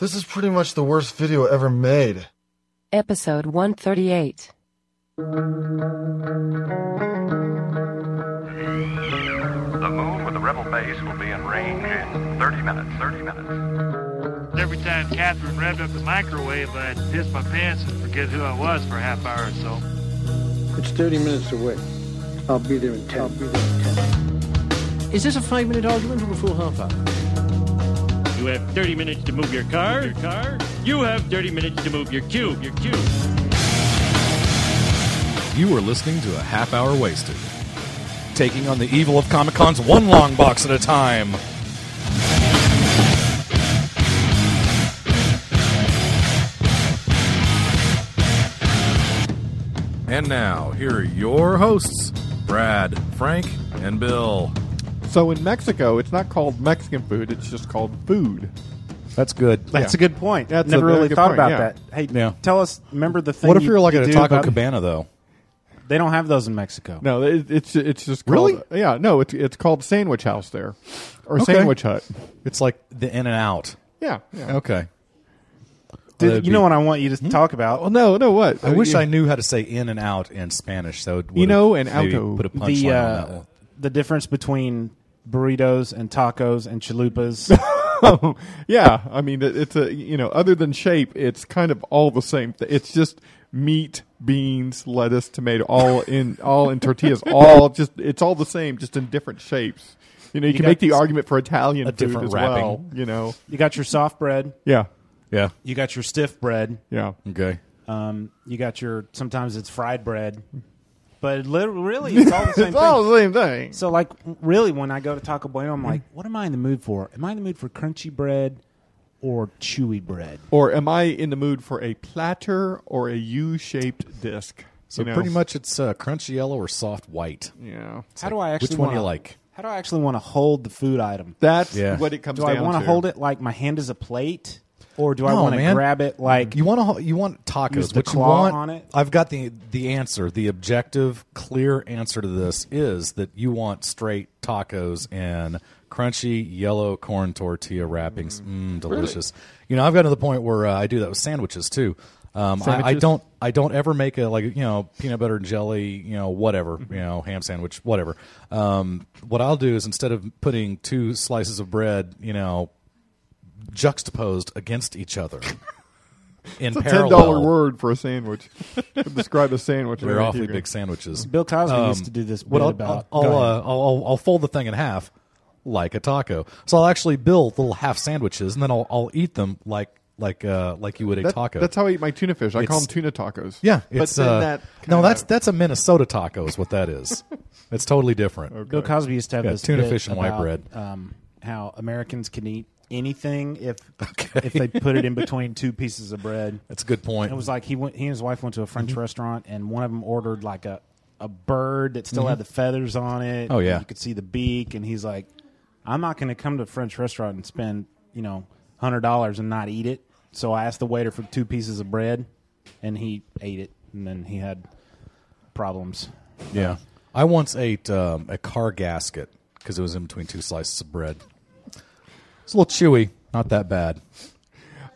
This is pretty much the worst video ever made. Episode 138. The moon with the rebel base will be in range in 30 minutes. 30 minutes. Every time Catherine revved up the microwave, I'd piss my pants and forget who I was for a half hour or so. It's 30 minutes away. I'll be there in 10. I'll be there in 10. Is this a five minute argument or a full half hour? You have 30 minutes to move your car. Your car. You have 30 minutes to move your cube. Your cube. You are listening to a half hour wasted. Taking on the evil of Comic Cons one long box at a time. And now, here are your hosts Brad, Frank, and Bill. So in Mexico, it's not called Mexican food; it's just called food. That's good. That's Yeah. a good point. That's a Never very really good thought point, about yeah. that. Hey, Yeah. tell us. Remember the thing? What if you, you're like you at a do Taco about- Cabana, though? They don't have those in Mexico. No, it, it's it's just called, Really? Yeah, no, it's it's called Sandwich House there, or Okay. Sandwich Hut. It's like the In and Out. Yeah, yeah. Okay. Dude, that'd you be- know what I want you to talk about? Well, no, no, what? I wish you, I knew how to say in and out in Spanish. So it You know, would've and maybe auto. Put a punchline the on uh, that one. the difference between burritos and tacos and chalupas. yeah, I mean, it, it's a you know, other than shape, it's kind of all the same. Th- It's just meat, beans, lettuce, tomato, all in all in tortillas. All just it's all the same, just in different shapes. You know, you, You can make the s- argument for Italian a food different as wrapping. well. You know, you got your soft bread. yeah, Yeah. You got your stiff bread. yeah. Okay. Um, you got your sometimes it's fried bread, but lit- really it's all the same it's all thing. the same thing. So like really, when I go to Taco Bueno, I'm like, what am I in the mood for? Am I in the mood for crunchy bread or chewy bread? Or am I in the mood for a platter or a U-shaped disc? So You know? pretty much it's uh, crunchy yellow or soft white. Yeah, How do I actually Which one wanna, do you like? How do I actually want to hold the food item? that's Yeah. what it comes to. Do down I want to to hold it like my hand is a plate, or do I No, want to man. grab it like You want to you want tacos? Use the what you claw want? on it? I've got the the answer. The objective, clear answer to this is that you want straight tacos and crunchy yellow corn tortilla wrappings. Mm, delicious. You know, I've gotten to the point where uh, I do that with sandwiches too. Um, I, I Sandwiches? don't. I don't ever make a like you know peanut butter and jelly you know whatever Mm-hmm. you know ham sandwich whatever. Um, what I'll do is instead of putting two slices of bread you know juxtaposed against each other in It's a ten parallel. dollar word for a sandwich. to describe a sandwich. They're awfully big sandwiches. Bill Cosby Um, used to do this what bit I'll, about. I'll, Go I'll, ahead. uh, I'll, I'll, I'll fold the thing in half like a taco. So I'll actually build little half sandwiches, and then I'll, I'll eat them like like uh, like you would a That- taco. That's how I eat my tuna fish. I call It's- them tuna tacos. yeah, but it's then uh, that no, kinda- that's that's a Minnesota taco is what that is. it's totally different. Bill Cosby used to have Yeah, this tuna bit fish and white about, bread. Um, how Americans can eat anything if if they put it in between two pieces of bread. That's a good point. It was like he went. He and his wife went to a French restaurant, and one of them ordered like a a bird that still had the feathers on it. Oh, yeah. you could see the beak, and he's like, "I'm not going to come to a French restaurant and spend you know hundred dollars and not eat it." So I asked the waiter for two pieces of bread, and he ate it, and then he had problems. yeah, I once ate um, a car gasket because it was in between two slices of bread. It's a little chewy, not that bad.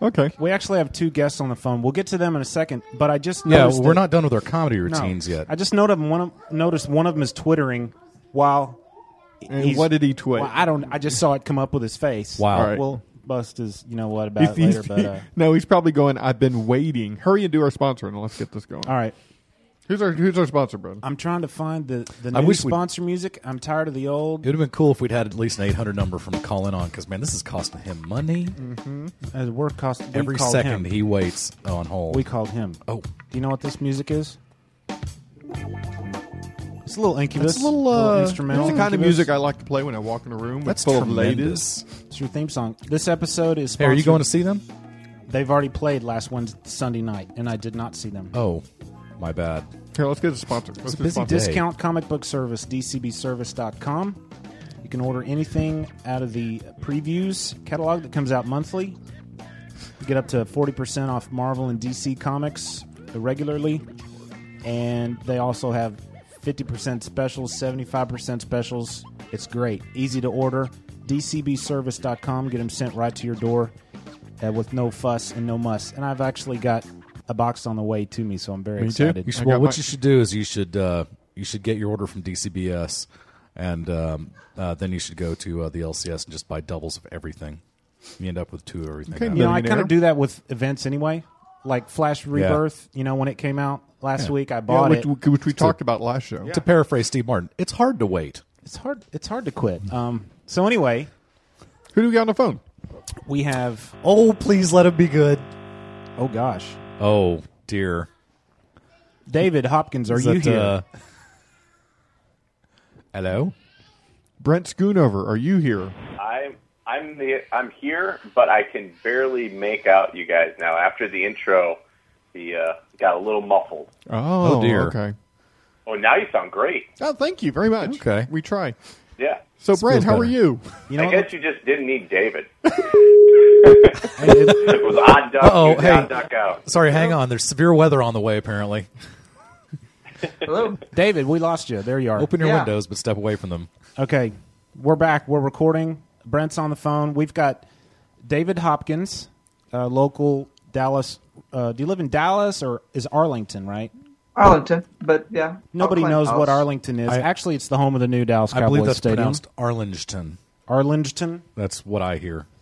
okay. We actually have two guests on the phone. We'll get to them in a second, but I just Yeah, noticed we're that- not done with our comedy no. routines yet. I just noted one of, noticed one of them is twittering while. And he's- what did he tweet? Well, I don't. I just saw it come up with his face. Wow. All right. We'll bust his. You know what about He's- it later? he's- But uh, no, he's probably going. I've been waiting. Hurry and do our sponsor, and let's get this going. all right. Who's our Who's our sponsor, bro? I'm trying to find the the I new wish we'd- sponsor music. I'm tired of the old. It would have been cool if we'd had at least an 800 number from call in on because, man, this is costing him money. Uh, we're cost we Every called second him. he waits on hold. we called him. oh, Do you know what this music is? It's a little incubus. It's a little, uh, instrumental. It's the kind of music I like to play when I walk in a room that's full tremendous. of ladies. It's your theme song. This episode is. Hey, are you sponsored- going to see them? They've already played last Wednesday, Sunday night, and I did not see them. Oh, my bad. Here, let's get a sponsor. Let's a busy sponsor. day. Discount comic book service, dcbservice.com. You can order anything out of the previews catalog that comes out monthly. You get up to 40% off Marvel and DC comics regularly. And they also have 50% specials, 75% specials. It's great. Easy to order. dcbservice.com. Get them sent right to your door. uh, with no fuss and no muss. And I've actually got a box on the way to me, so I'm very Me too. excited. You should, well, what my- you should do is you should uh, you should get your order from DCBS, and um, uh, then you should go to uh, the LCS and just buy doubles of everything. You end up with two of everything. Okay, You know, I kind of do that with events anyway. Like Flash Rebirth, you know, when it came out last week, I Yeah, bought which, it. which we talked about last show. To paraphrase Steve Martin, it's hard to wait. It's hard. It's hard to quit. Um, so anyway, Who do we got on the phone? we have. Oh, please let it be good. Oh gosh, Oh dear. David Hopkins, are Is you that, here? uh, hello. Brent Schoonover, are you here? I'm I'm the I'm here, but I can barely make out you guys now. After the intro, the uh, got a little muffled. Oh, Oh, dear. Okay. Oh, now you sound great. Oh, thank you very much. Okay. We try. Yeah, So, Brent, feels how are you? you know, I guess you just didn't need David. it- It was odd duck. Uh-oh, hey. odd duck out. Sorry, hang on. There's severe weather on the way. Apparently, Hello. David, we lost you. There you are. open your Yeah. windows, but step away from them. Okay, we're back. We're recording. Brent's on the phone. We've got David Hopkins, uh, local Dallas. Uh, do you live in Dallas or is Arlington right? Arlington, but yeah. Nobody I'll knows what house. Arlington is. I- Actually, it's the home of the new Dallas I Cowboys believe that's Stadium. pronounced Arlington. Arlington. That's what I hear.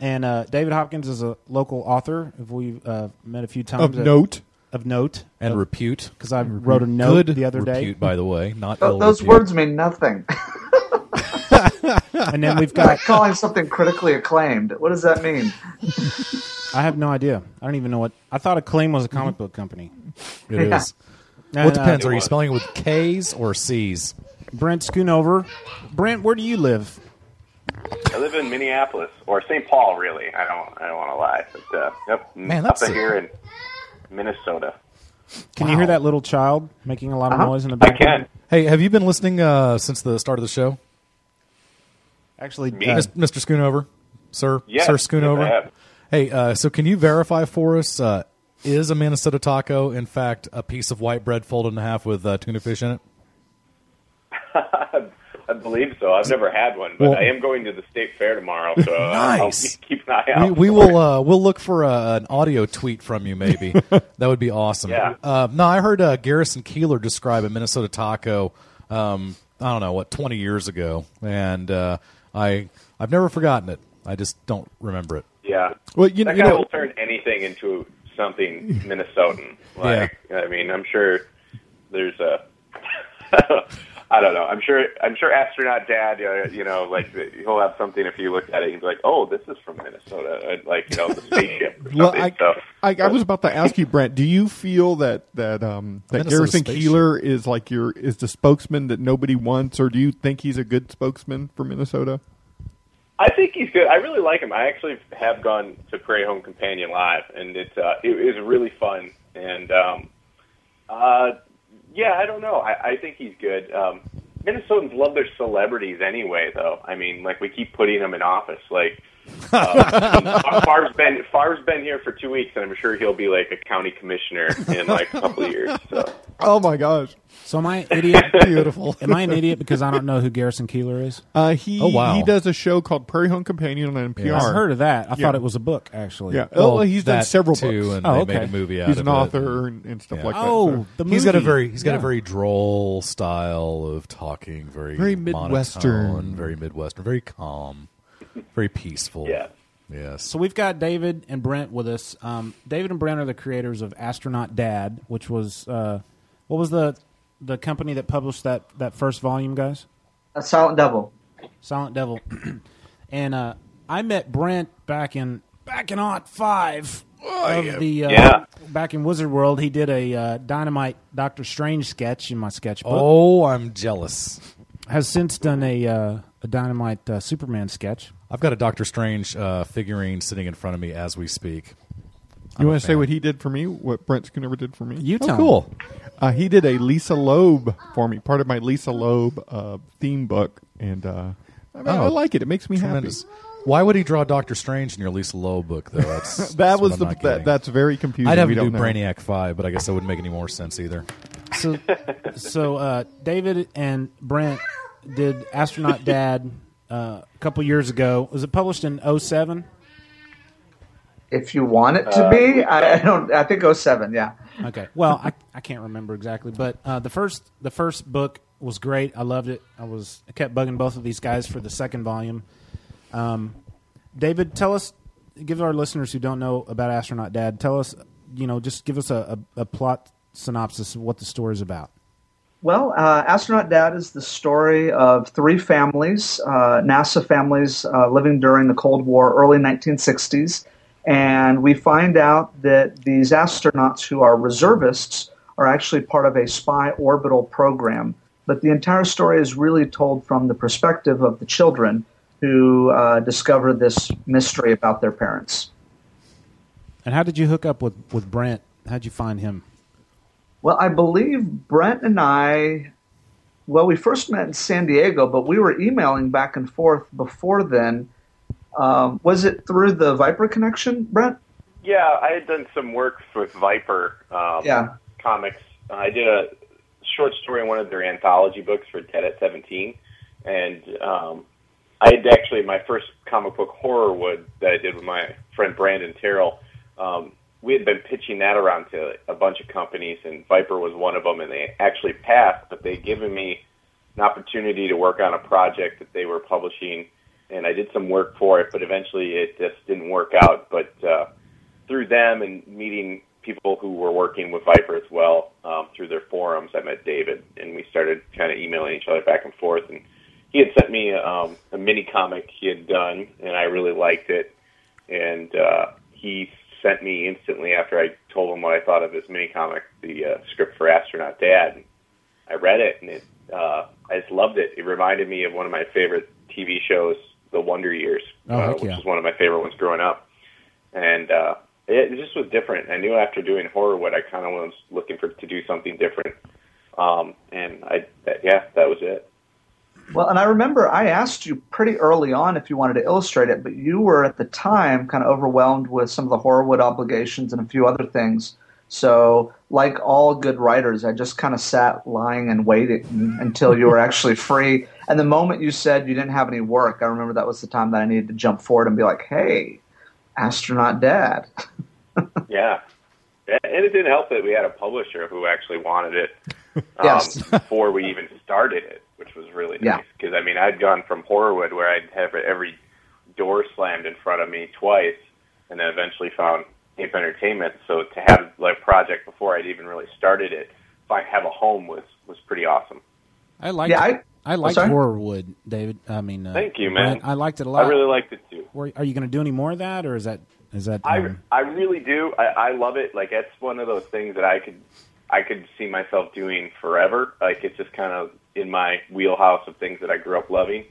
And uh, David Hopkins is a local author. Have we uh, met a few times? Of note. Of note. And repute. Because I wrote a note Good the other day. by the way, not Th- ill those repute. words mean nothing. And then we've got like got. calling something critically acclaimed. What does that mean? I have no idea. I don't even know what. I thought Acclaim was a comic book company. It is. Yeah. Well, it And, uh, depends. Are you was. spelling it with K's or C's? Brent Schoonover. Brent, where do you live? I live in Minneapolis or St. Paul, really. I don't I don't want to lie, but uh, yep, Man, up a- here in Minnesota. Can you hear that little child making a lot of Uh-huh. noise in the I background? can. Hey, have you been listening uh, since the start of the show, Actually, Me? uh, Mr. Schoonover, sir, Yes, sir yes, Schoonover? I have. Hey, uh, so can you verify for us? Uh, is a Minnesota taco in fact a piece of white bread folded in half with uh, tuna fish in it? I believe so. I've never had one, but Well- I am going to the state fair tomorrow, so uh, I'll Nice. keep an eye We, out. we will uh, we'll look for uh, an audio tweet from you. Maybe that would be awesome. Yeah. Uh, no, I heard uh, Garrison Keillor describe a Minnesota taco. Um, I don't know what twenty years ago, and uh, I I've never forgotten it. I just don't remember it. Yeah. Well, you, that you guy know, will turn anything into something Minnesotan. Like, I mean, I'm sure there's a. I don't know. I'm sure. I'm sure astronaut dad. Uh, you know, like he'll have something. If you look at it, he'd be like, "Oh, this is from Minnesota." Uh, Like you know, the spaceship. Or well. I, so, I, I was about to ask you, Brent. Do you feel that that um, that Minnesota Garrison spaceship. Keillor is like your is the spokesman that nobody wants, or do you think he's a good spokesman for Minnesota? I think he's good. I really like him. I actually have gone to Prairie Home Companion live, and it's uh, it is really fun. And um, uh, yeah, I don't know. I, I think he's good. Um, Minnesotans love their celebrities anyway, though. I mean, like we keep putting them in office. Like uh, Favre's been Favre's been here for two weeks, and I'm sure he'll be like a county commissioner in like a couple of years. So Oh my gosh! so am I an idiot? Beautiful. am I an idiot because I don't know who Garrison Keillor is? Uh, he Oh, wow. he does a show called Prairie Home Companion on NPR. I've heard of that. I Yeah. thought it was a book, actually. Yeah, oh, well, he's done several too, books. and Oh, they okay. made a movie out He's of an it. author and, and stuff Yeah. like that. Oh, so. the He's got a very he's got Yeah. a very droll style of talking, very Very Midwestern. monotone, very midwestern, very calm, very peaceful. yeah. Yes. So we've got David and Brent with us. Um, David and Brent are the creators of Astronaut Dad, which was uh, what was the the company that published that that first volume, guys? A silent devil. Silent Devil. and uh, I met Brent back in back in Aunt Five of the uh, Yeah. back in Wizard World. He did a uh, Dynamite Doctor Strange sketch in my sketchbook. Oh, I'm jealous. Has since done a uh, a Dynamite uh, Superman sketch. I've got a Doctor Strange uh, figurine sitting in front of me as we speak. You want to say what he did for me? What Brent Schoonover did for me? You Oh, tell cool. Uh, he did a Lisa Loeb for me, part of my Lisa Loeb uh, theme book, and uh, I, mean, I Oh, like it. It makes me Tremendous. happy. Why would he draw Doctor Strange in your Lisa Loeb book, though? That's, That that's was the that, that's very confusing. I'd have we to do know. Brainiac Five, but I guess that wouldn't make any more sense either. So, so uh, David and Brent did Astronaut Dad uh, a couple years ago. Was it published in 07? If you want it to Uh, be, I, I don't. I think 07, Yeah. Okay. Well, I, I can't remember exactly, but uh, the first the first book was great. I loved it. I was I kept bugging both of these guys for the second volume. Um, David, tell us, give our listeners who don't know about Astronaut Dad, tell us, you know, just give us a, a, a plot synopsis of what the story is about. Well, uh, Astronaut Dad is the story of three families, uh, NASA families uh, living during the Cold War, early 1960s. And we find out that these astronauts who are reservists are actually part of a spy orbital program. But the entire story is really told from the perspective of the children who uh, discover this mystery about their parents. And how did you hook up with, with Brent? How'd you find him? Well, I believe Brent and I, well, we first met in San Diego, but we were emailing back and forth before then. Um, was it through the Viper connection, Brent? Yeah, I had done some work with Viper um, Yeah. Comics. I did a short story in one of their anthology books for Ted at 17. And um, I had actually, my first comic book, Horrorwood, that I did with my friend Brandon Terrell, um, we had been pitching that around to a bunch of companies, and Viper was one of them, and they actually passed, but they'd given me an opportunity to work on a project that they were publishing, and I did some work for it, but eventually it just didn't work out. But uh, through them and meeting people who were working with Viper as well um, through their forums, I met David, and we started kind of emailing each other back and forth. And he had sent me um, a mini comic he had done, and I really liked it. And uh, he sent me instantly after I told him what I thought of his mini comic, the uh, script for Astronaut Dad. I read it, and it uh, I just loved it. It reminded me of one of my favorite TV shows, The Wonder Years, Oh, uh, which yeah. was one of my favorite ones growing up. And uh, it, it just was different. I knew after doing Horrorwood, I kind of was looking for to do something different. Um, and I, that, yeah, that was it. Well, and I remember I asked you pretty early on if you wanted to illustrate it, but you were at the time kind of overwhelmed with some of the Horrorwood obligations and a few other things. So, like all good writers, I just kind of sat lying and waiting until you were actually free. And the moment you said you didn't have any work, I remember that was the time that I needed to jump forward and be like, "Hey, astronaut dad." Yeah. And it didn't help that we had a publisher who actually wanted it um, Yes. before we even started it, which was really nice. Because, I mean, I'd gone from Horrorwood where I'd have every door slammed in front of me twice and then eventually found Ape Entertainment. So to have like a project before I'd even really started it, find, have a home was, was pretty awesome. I liked Yeah, I- I liked sorry? Horrorwood, David. I mean, uh, Thank you, man. Brent, I liked it a lot. I really liked it too. Were- are you going to do any more of that, or is that is that? I, um, I really do. I, I love it. Like it's one of those things that I could I could see myself doing forever. Like it's just kind of in my wheelhouse of things that I grew up loving.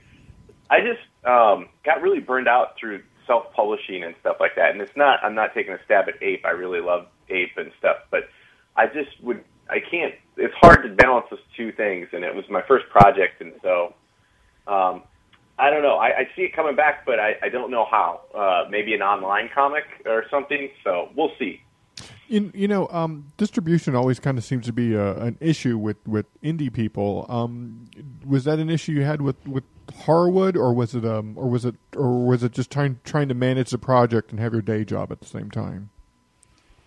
I just um, got really burned out through self publishing and stuff like that. And it's not I'm not taking a stab at Ape. I really love Ape and stuff, but I just would I can't. It's hard to balance those two things, and it was my first project, and so um, I don't know. I, I see it coming back, but I, I don't know how. Uh, maybe an online comic or something. So we'll see. You, you know, um, distribution always kind of seems to be a, an issue with, with indie people. Um, was that an issue you had with, with Horrorwood, or was it um, or was it or was it just trying trying to manage the project and have your day job at the same time?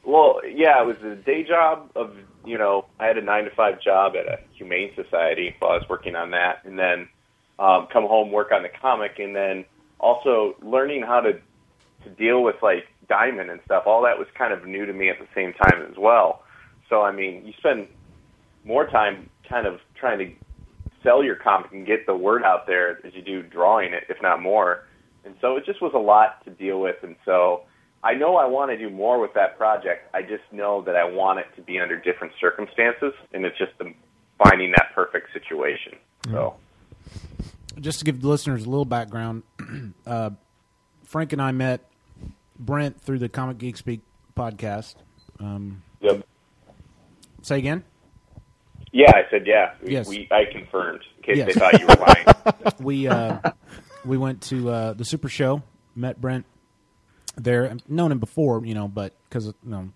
Well, yeah, it was a day job of you know I had a nine to five job at a humane society while I was working on that, and then um, come home work on the comic, and then also learning how to to deal with like Diamond and stuff. All that was kind of new to me at the same time as well. So I mean, you spend more time kind of trying to sell your comic and get the word out there as you do drawing it, if not more. And so it just was a lot to deal with. And so I know I want to do more with that project. I just know that I want it to be under different circumstances, and it's just the, finding that perfect situation. So just to give the listeners a little background, uh, Frank and I met Brent through the Comic Geek Speak podcast. Um, Yep. Say again. yeah, I said yeah. We, Yes. we I confirmed in case Yes. they thought you were lying. we uh, we went to uh, the Super Show, met Brent there. I've known him before, you know, but because you know,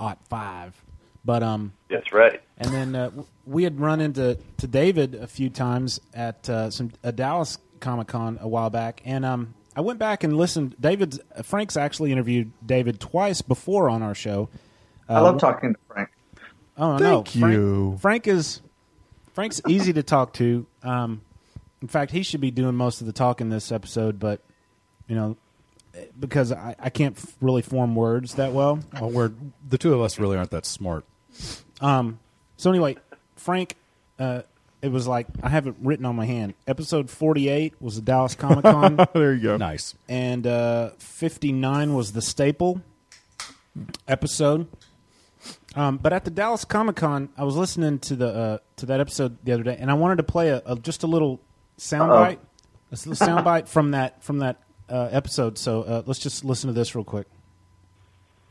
Ot five. But um, That's right. and then uh, we had run into to David a few times at uh, some a Dallas Comic Con a while back, and um, I went back and listened. David Frank's actually interviewed David twice before on our show. I love talking to Frank. Oh no, Thank Frank, you. Frank is Frank's easy to talk to. Um, in fact, he should be doing most of the talking this episode, but you know, because I, I can't f- really form words that well. Well, we're the two of us really aren't that smart. Um, so anyway, Frank, uh, it was like I have it written on my hand. Episode forty-eight was the Dallas Comic Con. there you go. Nice. and uh, 59 was the staple episode. Um, but at the Dallas Comic Con, I was listening to the uh, to that episode the other day, and I wanted to play a, a just a little soundbite, a little soundbite from that from that uh, episode. So uh, let's just listen to this real quick.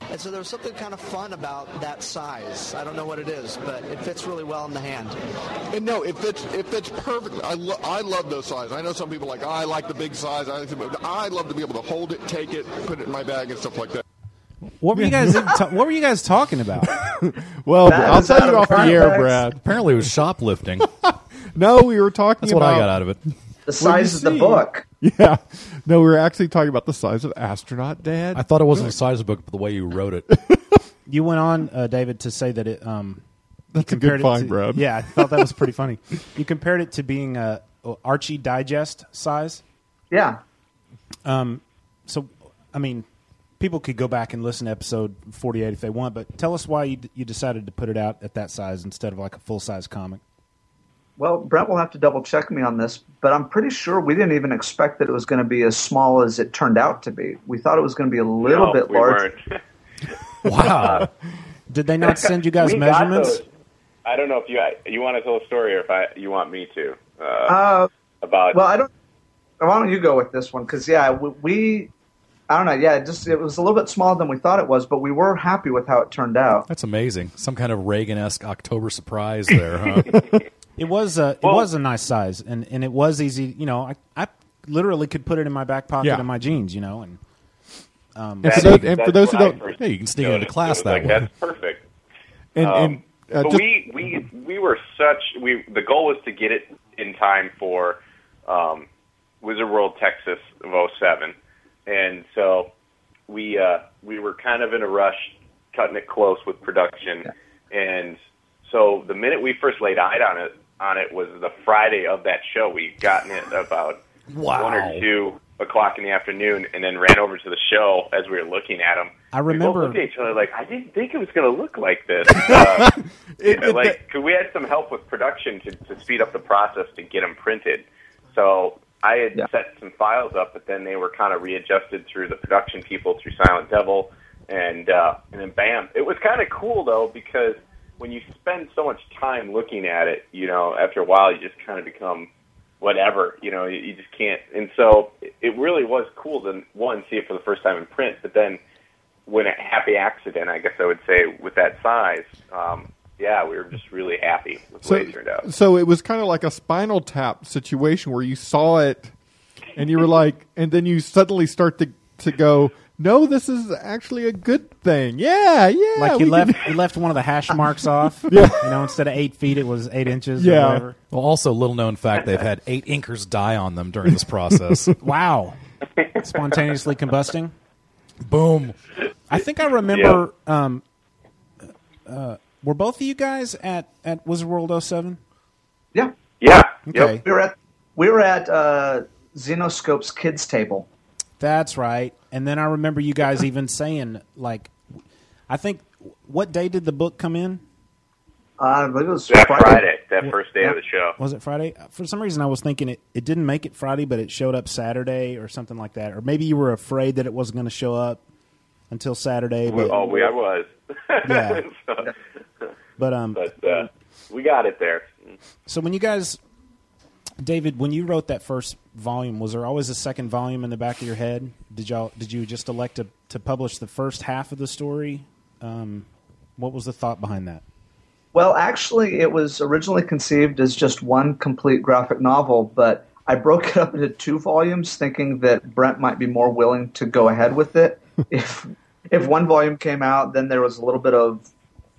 And so there's something kind of fun about that size. I don't know what it is, but it fits really well in the hand. And no, it fits. It fits perfectly. I, lo- I love those sizes. I know some people like, oh, I like the big size. I, like the-" I love to be able to hold it, take it, put it in my bag, and stuff like that. What were you guys ta- What were you guys talking about? Well, That I'll is tell out you of off the air, context. Brad. Apparently, it was shoplifting. No, we were talking That's what about I got out of it. The size of the book. Yeah. No, we were actually talking about the size of astronaut dad. I thought it wasn't the size of the book, but the way you wrote it. You went on, uh, David, to say that it. Um, That's a compared good it find, to- Brad. Yeah, I thought that was pretty funny. You compared it to being uh, Archie Digest size. Yeah. Um, so, I mean, people could go back and listen to episode 48 if they want, but tell us why you, d- you decided to put it out at that size instead of like a full size comic. Well, Brent will have to double check me on this, but I'm pretty sure we didn't even expect that it was going to be as small as it turned out to be. We thought it was going to be a little No, bit we larger. Wow. Did they not send you guys We measurements? I don't know if you you want to tell a story or if I you want me to uh, Uh, about. well, I don't. Why don't you go with this one? Because yeah, we, we, I don't know. Yeah, it just it was a little bit smaller than we thought it was, but we were happy with how it turned out. That's amazing. Some kind of Reagan esque October surprise there, huh? It was a, it Well- was a nice size, and, and it was easy. You know, I, I literally could put it in my back pocket Yeah. of my jeans, you know, and And for those, and for those who I don't, Yeah, you can sneak it into class that like, way. That's perfect. and, Um, and uh, but just, we we we were such we the goal was to get it in time for um, Wizard World Texas of 07. and so we uh, we were kind of in a rush, cutting it close with production, and so the minute we first laid eyes on it on it was the Friday of that show. We gotten it about Wow. one or two o'clock in the afternoon, and then ran over to the show as we were looking at them. I We both remember- looked at each other like, I didn't think it was going to look like this. Uh, It- it- like, cause we had some help with production to, to speed up the process to get them printed. So I had Yeah. set some files up, but then they were kind of readjusted through the production people through Silent Devil, and uh, and then bam, it was kind of cool though because when you spend so much time looking at it, you know, after a while you just kind of become whatever, you know, you, you just can't. And so it, really was cool to one see it for the first time in print, but then when a happy accident, I guess I would say, with that size, um, yeah, we were just really happy with the way it turned out. so it was kind of like a spinal tap situation where you saw it and you were like, and then you suddenly start to, to go, no, this is actually a good thing. Yeah, yeah. like we you can- left you left one of the hash marks off. Yeah. You know, instead of eight feet, it was eight inches. Or Yeah. whatever. Well, also, little known fact, they've had eight inkers die on them during this process. Wow. Spontaneously combusting. Boom. I think I remember. Um, uh, were both of you guys at at Wizard World 07? Yeah, Yeah. Okay. Yep. we were at we were at uh, Xenoscope's kids table. That's right. And then I remember you guys even saying like, I think what day did the book come in? Uh, I believe it was That Friday. Friday, that first day of the show. Was it Friday? For some reason, I was thinking it, it didn't make it Friday, but it showed up Saturday or something like that. Or maybe you were afraid that it wasn't going to show up until Saturday. But, Oh, we, I was. Yeah. so, but um, but uh, we got it there. so when you guys, David, when you wrote that first volume, was there always a second volume in the back of your head? Did y'all did you just elect to to publish the first half of the story? Um, what was the thought behind that? Well, actually, it was originally conceived as just one complete graphic novel, but I broke it up into two volumes, thinking that Brent might be more willing to go ahead with it. if if one volume came out, then there was a little bit of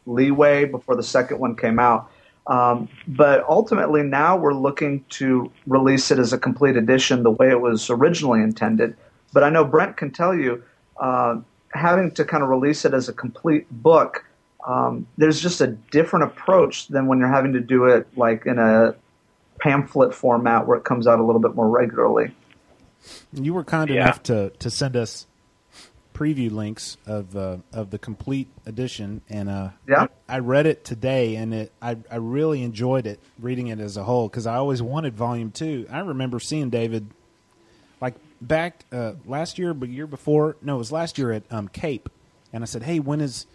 leeway before the second one came out. Um, but ultimately, now we're looking to release it as a complete edition, the way it was originally intended. But I know Brent can tell you, uh, having to kind of release it as a complete book, um, there's just a different approach than when you're having to do it like in a pamphlet format where it comes out a little bit more regularly. You were kind Yeah. enough to, to send us preview links of uh, of the complete edition, and uh, Yeah. I, I read it today, and it I, I really enjoyed it reading it as a whole because I always wanted volume two. I remember seeing David like back uh, last year, but year before. No, it was last year at um, Cape, and I said, "Hey, when is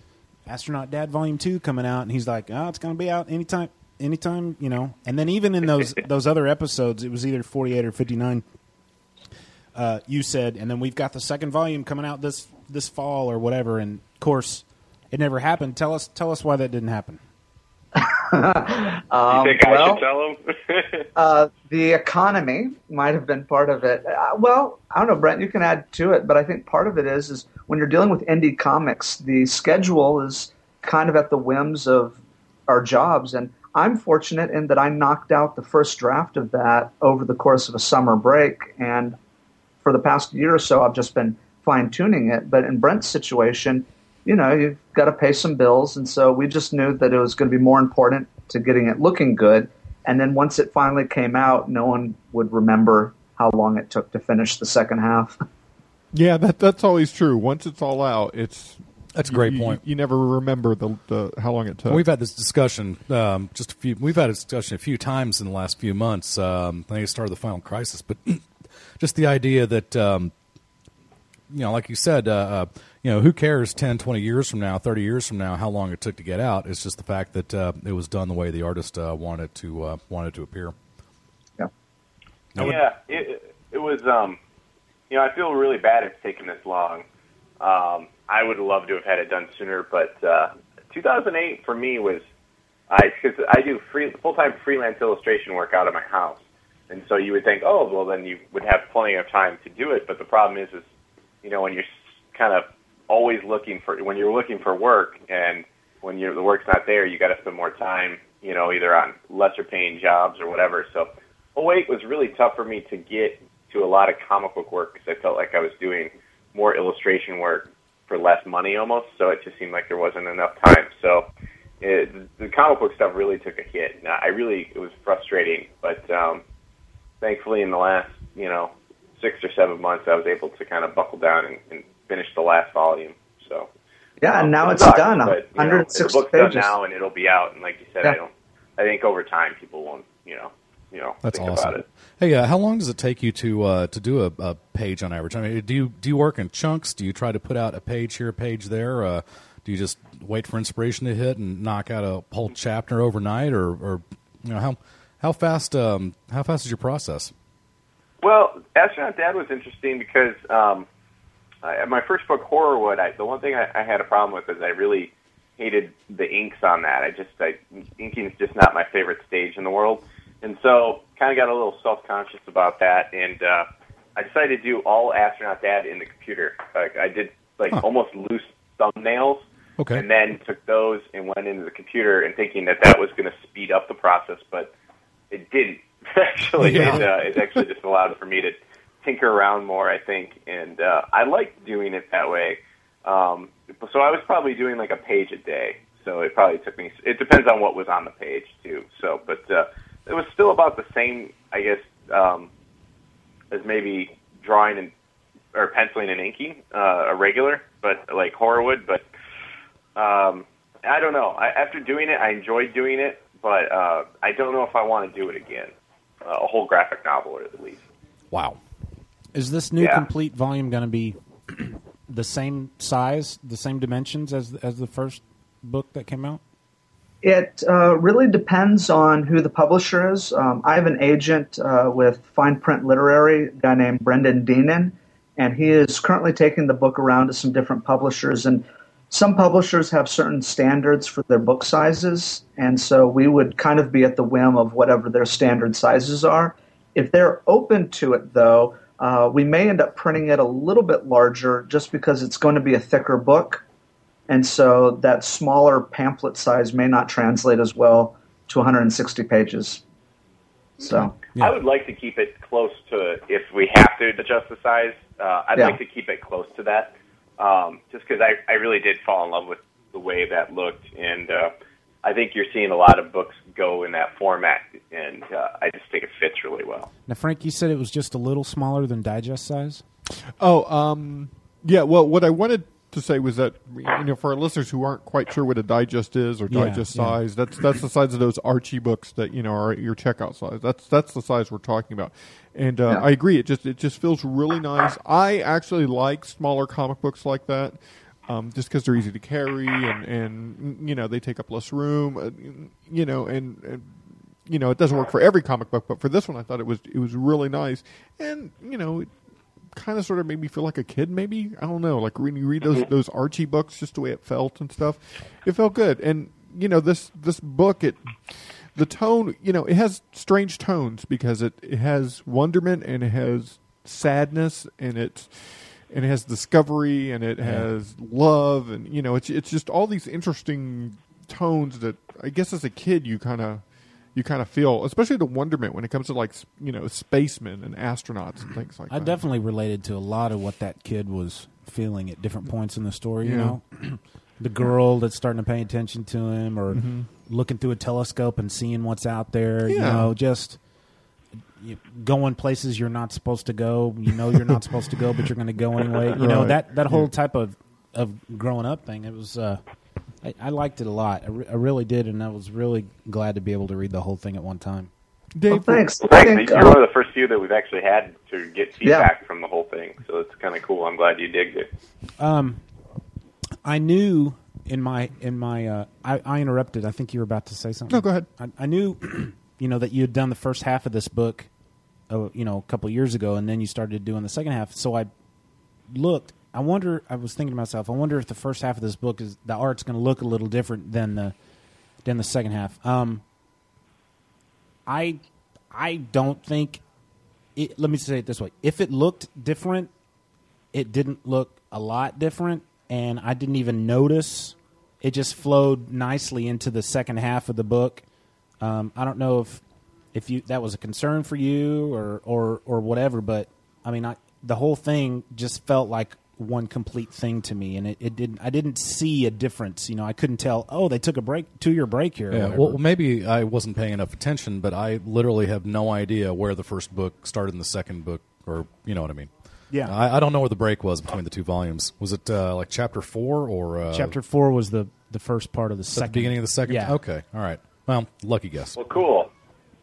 Astronaut Dad Volume Two coming out?" And he's like, "Oh, it's going to be out anytime." Anytime, you know, and then even in those those other episodes, it was either forty eight or fifty nine uh, you said, and then we've got the second volume coming out this this fall or whatever. And of course, it never happened. Tell us tell us why that didn't happen. Um, you think I well, should tell him? uh, the economy might have been part of it. Uh, well, I don't know, Brent. You can add to it, but I think part of it is is when you're dealing with indie comics, the schedule is kind of at the whims of our jobs, and I'm fortunate in that I knocked out the first draft of that over the course of a summer break, and for the past year or so, I've just been fine tuning it. But in Brent's situation, you know, you've got to pay some bills. And so we just knew that it was going to be more important to getting it looking good. And then once it finally came out, no one would remember how long it took to finish the second half. Yeah, that that's always true. Once it's all out, it's That's a great you- point. You, you never remember the, the how long it took. We've had this discussion um, just a few. We've had a discussion a few times in the last few months. Um, I think it started the final crisis, but just the idea that um, you know, like you said, uh, uh, you know, who cares 10, 20 years from now, thirty years from now, how long it took to get out? It's just the fact that uh, it was done the way the artist uh, wanted to uh, wanted to appear. Yeah. yeah, it it was. Um, you know, I feel really bad it's taken this long. Um, I would love to have had it done sooner, but uh, 2008 for me was I because I do free full time freelance illustration work out of my house, and so you would think, oh, well, then you would have plenty of time to do it. But the problem is, is you know, when you're kind of always looking for when you're looking for work and when you're, the work's not there, you got to spend more time, you know, either on lesser paying jobs or whatever. So 08 was really tough for me to get to a lot of comic book work because I felt like I was doing more illustration work for less money almost. So it just seemed like there wasn't enough time. So it, the comic book stuff really took a hit. I really it was frustrating, but um, thankfully in the last you know six or seven months, I was able to kind of buckle down and, and finish the last volume. So Yeah, and now it it's sucks, done. But, you know, the 160 book's done pages. now, and it'll be out. And like you said, Yeah. I don't. I think over time, people won't. You know. You know. That's think awesome. About it. Hey, uh, how long does it take you to uh, to do a, a page on average? I mean, do you do you work in chunks? Do you try to put out a page here, a page there? Uh, do you just wait for inspiration to hit and knock out a whole chapter overnight, or, or you know how how fast um, how fast is your process? Well, Astronaut Dad was interesting because um, I, my first book, Horrorwood, I, the one thing I, I had a problem with is I really hated the inks on that. I just, I, inking is just not my favorite stage in the world. And so kind of got a little self-conscious about that. And uh, I decided to do all Astronaut Dad in the computer. Like I did like almost loose thumbnails. Okay. And then took those and went into the computer and thinking that that was going to speed up the process, but it didn't actually. Yeah. It, uh, it actually just allowed for me to tinker around more, I think, and uh, I liked doing it that way. Um, so I was probably doing like a page a day. So it probably took me. It depends on what was on the page too. So, but uh, it was still about the same, I guess, um, as maybe drawing and or penciling and inking uh, a regular, but like Horrorwood. But um, I don't know. I, after doing it, I enjoyed doing it, but uh, I don't know if I want to do it again. Uh, a whole graphic novel, at the least. Wow. Is this new Yeah. complete volume going to be the same size, the same dimensions as as the first book that came out? It uh, really depends on who the publisher is. Um, I have an agent uh, with Fine Print Literary, a guy named Brendan Deneen, and he is currently taking the book around to some different publishers. And some publishers have certain standards for their book sizes, and so we would kind of be at the whim of whatever their standard sizes are. If they're open to it, though, uh, we may end up printing it a little bit larger just because it's going to be a thicker book. And so that smaller pamphlet size may not translate as well to 160 pages. So I would like to keep it close to if we have to adjust the size. Uh, I'd Yeah. like to keep it close to that, um, just because I, I really did fall in love with the way that looked, and uh, I think you're seeing a lot of books go in that format, and uh, I just think it fits really well. Now, Frank, you said it was just a little smaller than digest size. Oh, um, yeah. Well, what I wanted to say was that you know, for our listeners who aren't quite sure what a digest is or Yeah, digest yeah. size, that's that's the size of those Archie books that you know are your checkout size. That's that's the size we're talking about. And uh, Yeah. I agree. It just it just feels really nice. I actually like smaller comic books like that. Um, just because they're easy to carry and, and you know they take up less room, uh, you know, and, and you know it doesn't work for every comic book, but for this one I thought it was it was really nice, and you know it kind of sort of made me feel like a kid. Maybe I don't know. Like when you read those those Archie books, just the way it felt and stuff, it felt good. And you know this this book it the tone you know it has strange tones because it it has wonderment and it has sadness and it's and it has discovery and it has love and you know it's it's just all these interesting tones that I guess as a kid you kind of you kind of feel especially the wonderment when it comes to like you know spacemen and astronauts and things like I that. I definitely related to a lot of what that kid was feeling at different points in the story. You know, the girl that's starting to pay attention to him, or Mhm. looking through a telescope and seeing what's out there. You know, just you, going places you're not supposed to go. You know, you're not supposed to go, but you're going to go anyway. You know that that whole Yeah. type of of growing up thing. It was. Uh, I, I liked it a lot. I, re- I really did, and I was really glad to be able to read the whole thing at one time. Dave, thanks. Thanks. think, You're uh, one of the first few that we've actually had to get feedback from the whole thing, so it's kind of cool. I'm glad you digged it. Um, I knew in my in my uh, I, I interrupted. I think you were about to say something. No, go ahead. I, I knew, you know, that you had done the first half of this book, uh, you know, a couple years ago, and then you started doing the second half. So I looked. I wonder. I was thinking to myself. I wonder if the first half of this book is the art's going to look a little different than the than the second half. Um, I I don't think. It, let me say it this way: if it looked different, it didn't look a lot different, and I didn't even notice. It just flowed nicely into the second half of the book. Um, I don't know if if you that was a concern for you or or or whatever, but I mean, I, the whole thing just felt like one complete thing to me, and it, it didn't. I didn't see a difference. You know, I couldn't tell. Oh, they took a break, two year break here. Yeah, well, maybe I wasn't paying enough attention, but I literally have no idea where the first book started and the second book, or you know what I mean. Yeah. I, I don't know where the break was between the two volumes. Was it uh, like chapter four or uh, Chapter four was the the first part of the at the second. beginning of the second? Yeah. Okay, all right. Well, lucky guess. Well, cool.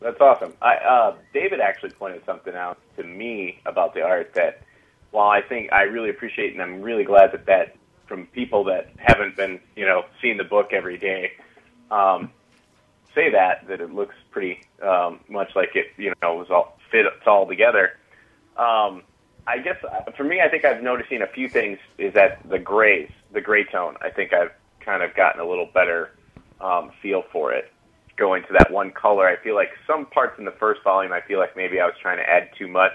That's awesome. I, uh, David actually pointed something out to me about the art that, while I think I really appreciate, and I'm really glad that that from people that haven't been, you know, seeing the book every day, um, say that that it looks pretty um, much like it, you know, was all fit it's all together. Um, I guess uh, for me, I think I've noticing a few things. Is that the grays, the gray tone? I think I've kind of gotten a little better um, feel for it going to that one color. I feel like some parts in the first volume, I feel like maybe I was trying to add too much,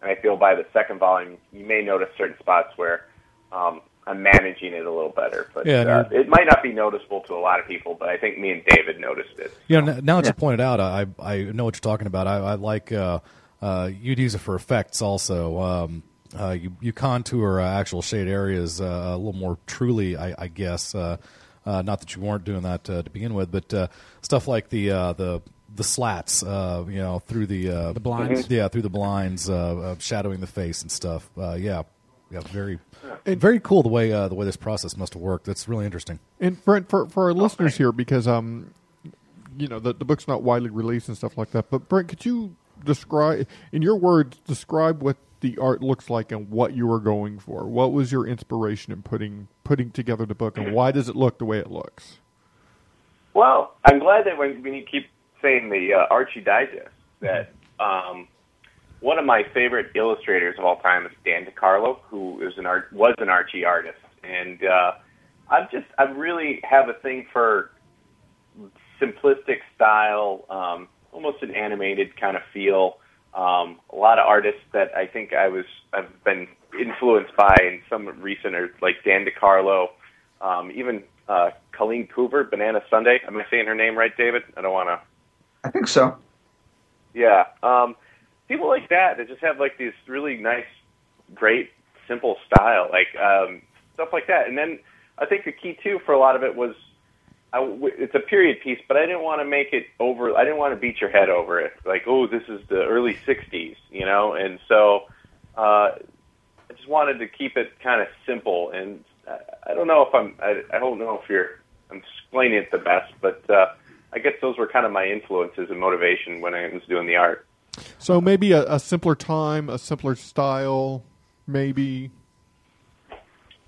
and I feel by the second volume, you may notice certain spots where um, I'm managing it a little better. But Yeah, uh, it might not be noticeable to a lot of people, but I think me and David noticed it. You know, now that you pointed out, I I know what you're talking about. I, I like uh, uh, you'd use it for effects also. Um, uh, you you contour uh, actual shade areas uh, a little more truly, I, I guess. Uh, uh, not that you weren't doing that uh, to begin with, but uh, stuff like the uh, the the slats, uh, you know, through the uh, The blinds. yeah, through the blinds, uh, uh, shadowing the face and stuff. Uh, yeah, yeah, very very cool the way uh, the way this process must have worked. That's really interesting. And Brent, for for our listeners here, because um, you know, the the book's not widely released and stuff like that. But Brent, could you describe, in your words, describe what the art looks like and what you were going for? What was your inspiration in putting putting together the book, and why does it look the way it looks? Well, I'm glad that when, when you keep saying the uh, Archie Digest, that um, one of my favorite illustrators of all time is Dan DeCarlo, who is an art was an Archie artist, and uh, I'm just I really have a thing for simplistic style, um, almost an animated kind of feel. Um, a lot of artists that I think I was I've been influenced by, and some recent are like Dan DeCarlo, um, even uh, Colleen Coover, Banana Sunday. Am I saying her name right, David? I don't want to. I think so. Yeah. Um, people like that that just have like these really nice, great, simple style, like um, stuff like that. And then I think the key too for a lot of it was I it's a period piece, but I didn't want to make it over. I didn't want to beat your head over it, like oh, this is the early '60s, you know. And so uh, I just wanted to keep it kind of simple. And I, I don't know if I'm. I, I don't know if you're. I'm explaining it the best, but uh, I guess those were kind of my influences and motivation when I was doing the art. So maybe a, a simpler time, a simpler style, maybe.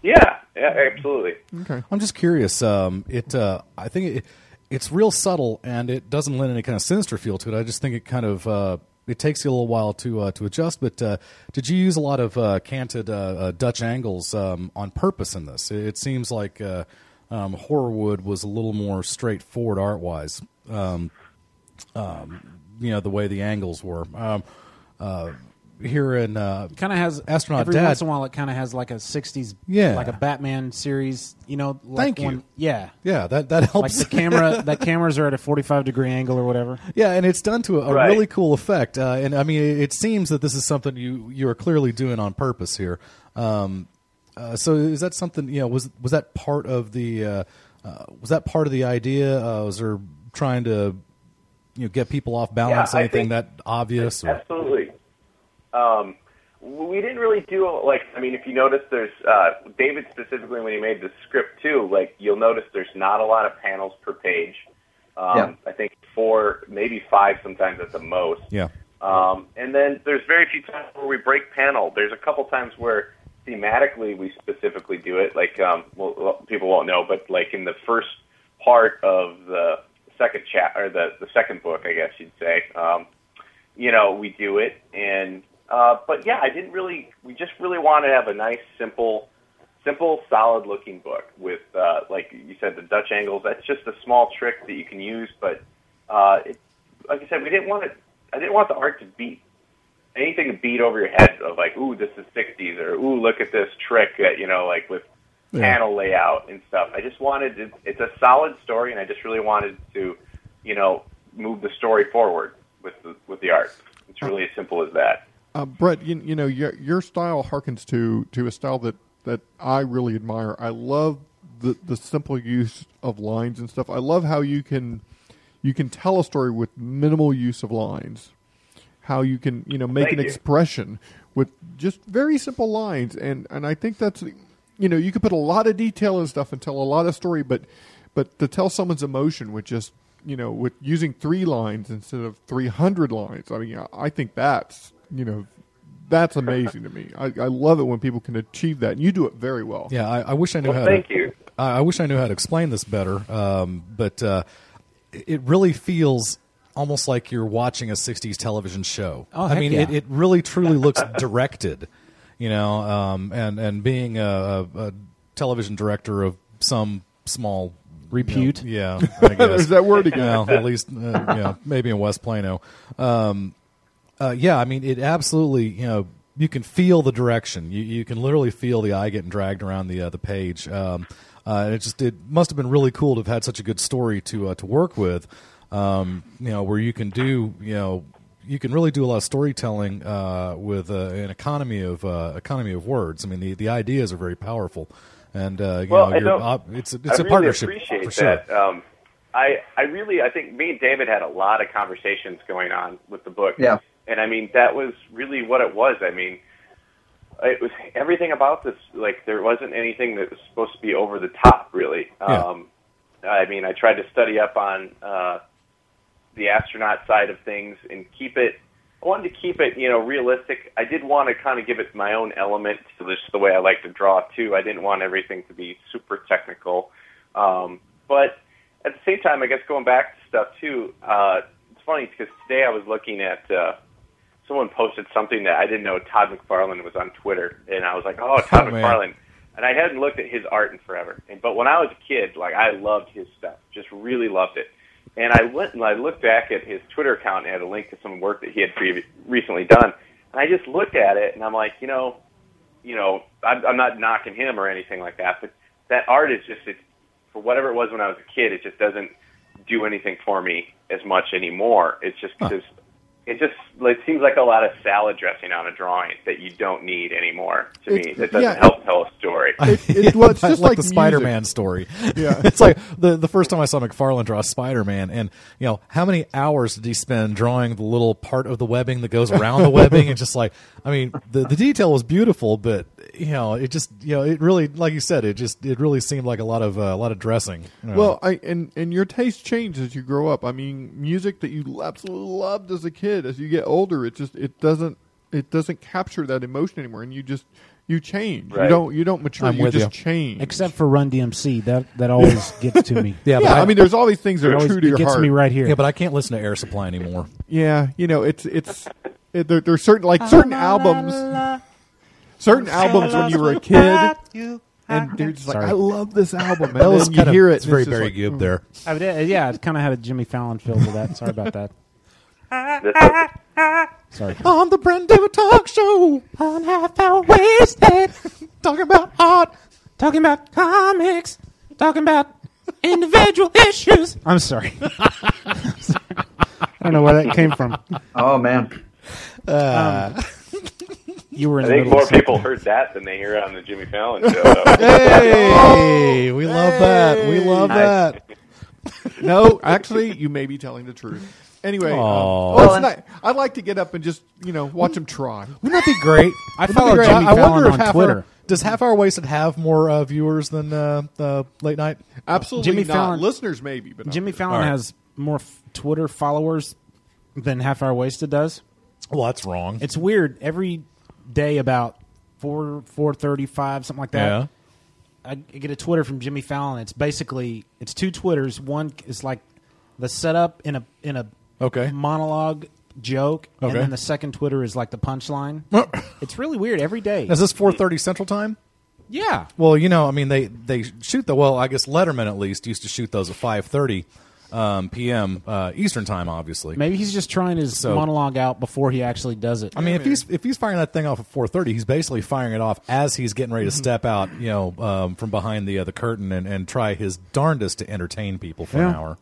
Yeah, yeah, absolutely. Okay. I'm just curious. Um, it, uh, I think it, it's real subtle, and it doesn't lend any kind of sinister feel to it. I just think it kind of uh, it takes you a little while to uh, to adjust. But uh, did you use a lot of uh, canted uh, uh, Dutch angles um, on purpose in this? It, it seems like uh, um, Horrorwood was a little more straightforward art wise. Um, um, you know the way the angles were. Here in uh, kind of has astronaut every dad. once in a while it kind of has like a 60s Yeah. like a batman series you know like Thank you. one, yeah Yeah, that that helps. like the camera that cameras are at a 45 degree angle or whatever Yeah, and it's done to a, a Right. really cool effect. Uh, and I mean, it, it seems that this is something you you are clearly doing on purpose here. Um, uh, so is that something? You know, was was that part of the uh, uh, was that part of the idea? Uh, was there trying to you know get people off balance? Yeah, I anything think- that obvious? Or? Absolutely. Um, we didn't really do like. I mean, if you notice, there's uh, David specifically when he made the script too. Like you'll notice, there's not a lot of panels per page. Um, Yeah. I think four, maybe five, sometimes at the most. Yeah. Um, and then there's very few times where we break panel. There's a couple times where thematically we specifically do it. Like, um, well, people won't know, but like in the first part of the second chat or the the second book, I guess you'd say, um, you know, we do it. And uh, but yeah, I didn't really. We just really wanted to have a nice, simple, simple, solid looking book with, uh, like you said, the Dutch angles. That's just a small trick that you can use, but uh, it, like I said, we didn't want it. I didn't want the art to beat anything to beat over your head of like, ooh, this is '60s, or ooh, look at this trick that you know, like with Yeah. panel layout and stuff. I just wanted to, it's a solid story, and I just really wanted to, you know, move the story forward with the with the art. It's really as simple as that. Uh, Brett, you, you know your your style harkens to to a style that that I really admire. I love the the simple use of lines and stuff. I love how you can you can tell a story with minimal use of lines. How you can you know make Thank an you. expression with just very simple lines, and and I think that's you know you can put a lot of detail and stuff and tell a lot of story, but but to tell someone's emotion with just you know with using three lines instead of three hundred lines. I mean, I think that's you know that's amazing to me. I, I love it when people can achieve that, and you do it very well. Yeah, I, I wish I knew Well, how. thank to, you. I, I wish I knew how to explain this better. Um, but uh, it really feels almost like you're watching a '60s television show. Oh, I mean, yeah. it, it really truly looks directed. You know, um, and and being a, a, a television director of some small Repute? you know, yeah, I guess. There's that word again. Well, at least, uh, you know, maybe in West Plano. Um, uh, yeah, I mean, it absolutely, you know, you can feel the direction. You, you can literally feel the eye getting dragged around the uh, the page. Um, uh, and it just it must have been really cool to have had such a good story to uh, to work with. Um, you know, where you can do, you know, you can really do a lot of storytelling uh, with uh, an economy of uh, economy of words. I mean, the the ideas are very powerful, and uh, you well, know, you're don't, op- it's it's I a really partnership Appreciate for sure. that. Um, I I really I think me and David had a lot of conversations going on with the book. Yeah. And I mean that was really what it was. I mean, it was everything about this. Like there wasn't anything that was supposed to be over the top, really. Yeah. Um, I mean, I tried to study up on uh, the astronaut side of things and keep it. I wanted to keep it, you know, realistic. I did want to kind of give it my own element to this, the way I like to draw too. I didn't want everything to be super technical, um, but at the same time, I guess going back to stuff too. Uh, it's funny because today I was looking at uh, someone posted something that I didn't know Todd McFarlane was on Twitter, and I was like, "Oh, oh Todd Oh, man. McFarlane." And I hadn't looked at his art in forever. And but when I was a kid, like I loved his stuff, just really loved it. And I went and I looked back at his Twitter account and had a link to some work that he had pre- recently done. And I just looked at it and I'm like, you know, you know, I'm, I'm not knocking him or anything like that, but that art is just it's for whatever it was when I was a kid, it just doesn't do anything for me as much anymore. It's just because it just it seems like a lot of salad dressing on a drawing that you don't need anymore. To me, It- that doesn't yeah. help tell a story. It, well, it's just like, the. Spider-Man story. Yeah. it's like the the first time I saw McFarlane draw Spider-Man, and you know how many hours did he spend drawing the little part of the webbing that goes around the webbing, and just like I mean, the the detail was beautiful, but you know, it just you know, it really, like you said, it just it really seemed like a lot of uh, a lot of dressing. you know. Well, I and and your taste changes as you grow up. I mean, music that you absolutely loved as a kid, as you get older, it just it doesn't it doesn't capture that emotion anymore, and you just you change. You don't you don't mature. I'm you with just you. change. Except for Run DMC, that that always gets to me. Yeah, Yeah, I mean, there's all these things that It are always- true to it your gets heart. me right here. yeah, but I can't listen to Air Supply anymore. Yeah, you know, it's it's it, there, there's certain like certain albums, certain albums when you were a kid, and you're just like, Sorry. I love this album, and That was then you kind of- hear it. it's and very just Barry like, Gibb mm. there. I did- uh, yeah, it kind of had a Jimmy Fallon feel to that. Sorry about that. Sorry. On the Brent David Talk Show, on half hour wasted, talking about art, talking about comics, talking about individual issues. I'm sorry. I don't know where that came from. Oh man. Uh, um, You were I in the think middle more people heard that than they hear it on the Jimmy Fallon show. Hey, we love that. We love Nice. that. no, actually, you may be telling the truth. Anyway, um, Aw. well, it's Well, not, I like to get up and just you know watch him try. Wouldn't that be great? I Wouldn't that follow great? Jimmy I, I Fallon wonder if on half Twitter. Hour, does Half Hour Wasted have more uh, viewers than uh, uh, Late Night? Absolutely Jimmy not. Fallon- Listeners, maybe, but not Jimmy me. Fallon All right. has more f- Twitter followers than Half Hour Wasted does. Well, that's wrong. It's weird. Every day about four four thirty five something like that. Yeah. I get a Twitter from Jimmy Fallon. It's basically it's two Twitters. One is like the setup in a in a Okay. monologue joke, and then the second Twitter is like the punchline. it's really weird every day. Is this 4:30 Central Time? yeah, Well, you know, I mean, they they shoot the well. I guess Letterman at least used to shoot those at 5:30 um, p.m. Uh, Eastern Time, obviously. maybe he's just trying his So- monologue out before he actually does it. I mean, if he's if he's firing that thing off at 4:30, he's basically firing it off as he's getting ready to step out, you know, um, from behind the uh, the curtain and, and try his darndest to entertain people for an Yeah. hour.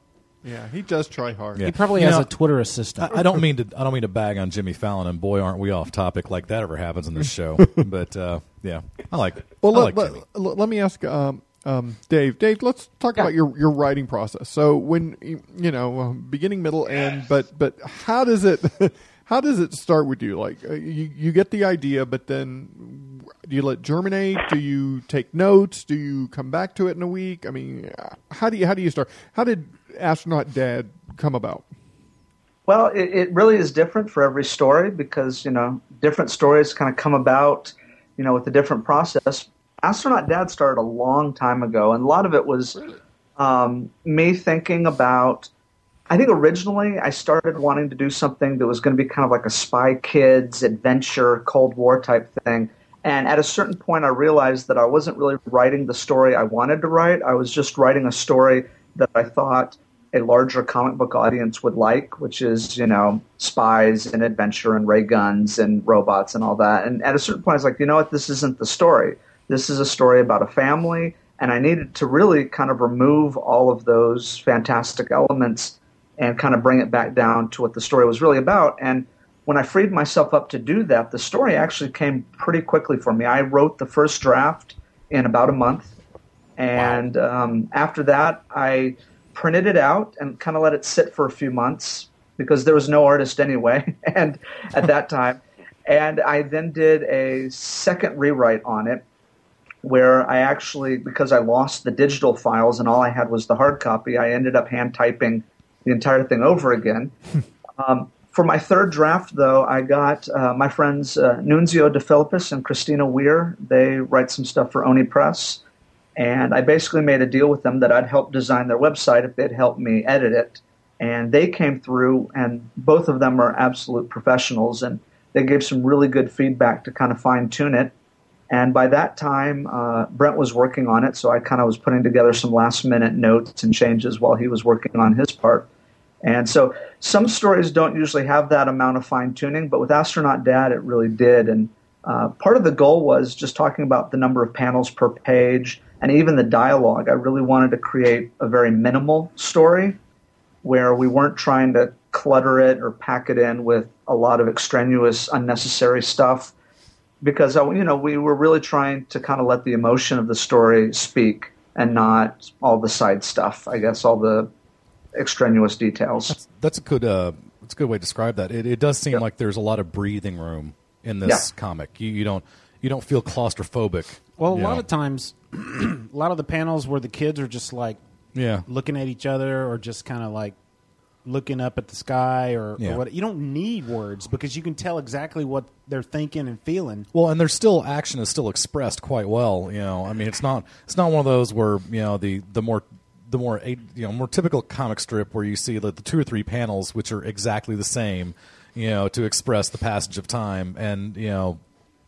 Yeah, he does try hard. Yeah. he probably You has know, a Twitter assistant. I, I don't mean to. I don't mean to bag on Jimmy Fallon, and boy, aren't we off topic like that ever happens in this show. but uh, yeah, I like. Well, I let, like let, Jimmy. let- let me ask um, um, Dave. Dave, let's talk about your, your writing process. So when you know um, beginning, middle, end, but but how does it how does it start with you? Like uh, you you get the idea, but then do you let germinate? Do you take notes? Do you come back to it in a week? I mean, uh, how do you how do you start? How did astronaut dad come about? Well, it, it really is different for every story because you know different stories kind of come about, you know, with a different process. Astronaut Dad started a long time ago, and a lot of it was um, me thinking about. I think originally I started wanting to do something that was going to be kind of like a Spy Kids adventure, Cold War type thing. And at a certain point, I realized that I wasn't really writing the story I wanted to write. I was just writing a story that I thought a larger comic book audience would like, which is, you know, spies and adventure and ray guns and robots and all that. And at a certain point, I was like, you know what? This isn't the story. This is a story about a family. And I needed to really kind of remove all of those fantastic elements and kind of bring it back down to what the story was really about. And when I freed myself up to do that, the story actually came pretty quickly for me. I wrote the first draft in about a month. And um, after that, I printed it out and kind of let it sit for a few months because there was no artist anyway. and at that time, and I then did a second rewrite on it where I actually, because I lost the digital files and all I had was the hard copy, I ended up hand typing the entire thing over again. um, for my third draft, though, I got uh, my friends uh, Nunzio DeFilippis and Christina Weir. They write some stuff for Oni Press. And I basically made a deal with them that I'd help design their website if they'd help me edit it. And they came through, and both of them are absolute professionals, and they gave some really good feedback to kind of fine tune it. And by that time, uh, Brent was working on it, so I kind of was putting together some last minute notes and changes while he was working on his part. And so some stories don't usually have that amount of fine tuning, but with Astronaut Dad, it really did. And uh, part of the goal was just talking about the number of panels per page and even the dialogue. I really wanted to create a very minimal story where we weren't trying to clutter it or pack it in with a lot of extraneous, unnecessary stuff. Because uh, you know we were really trying to kind of let the emotion of the story speak and not all the side stuff. I guess all the extraneous details. That's, that's a good. Uh, that's a good way to describe that. It, it does seem like there's a lot of breathing room in this Yeah. comic. You, you don't you don't feel claustrophobic. Well, a lot know. of times, a lot of the panels where the kids are just like, Yeah. looking at each other or just kind of like looking up at the sky or, Yeah. or what. You don't need words because you can tell exactly what they're thinking and feeling. Well, and there's still action is still expressed quite well. You know, I mean, it's not it's not one of those where you know the the more the more you know more typical comic strip where you see like the two or three panels which are exactly the same, you know, to express the passage of time, and you know,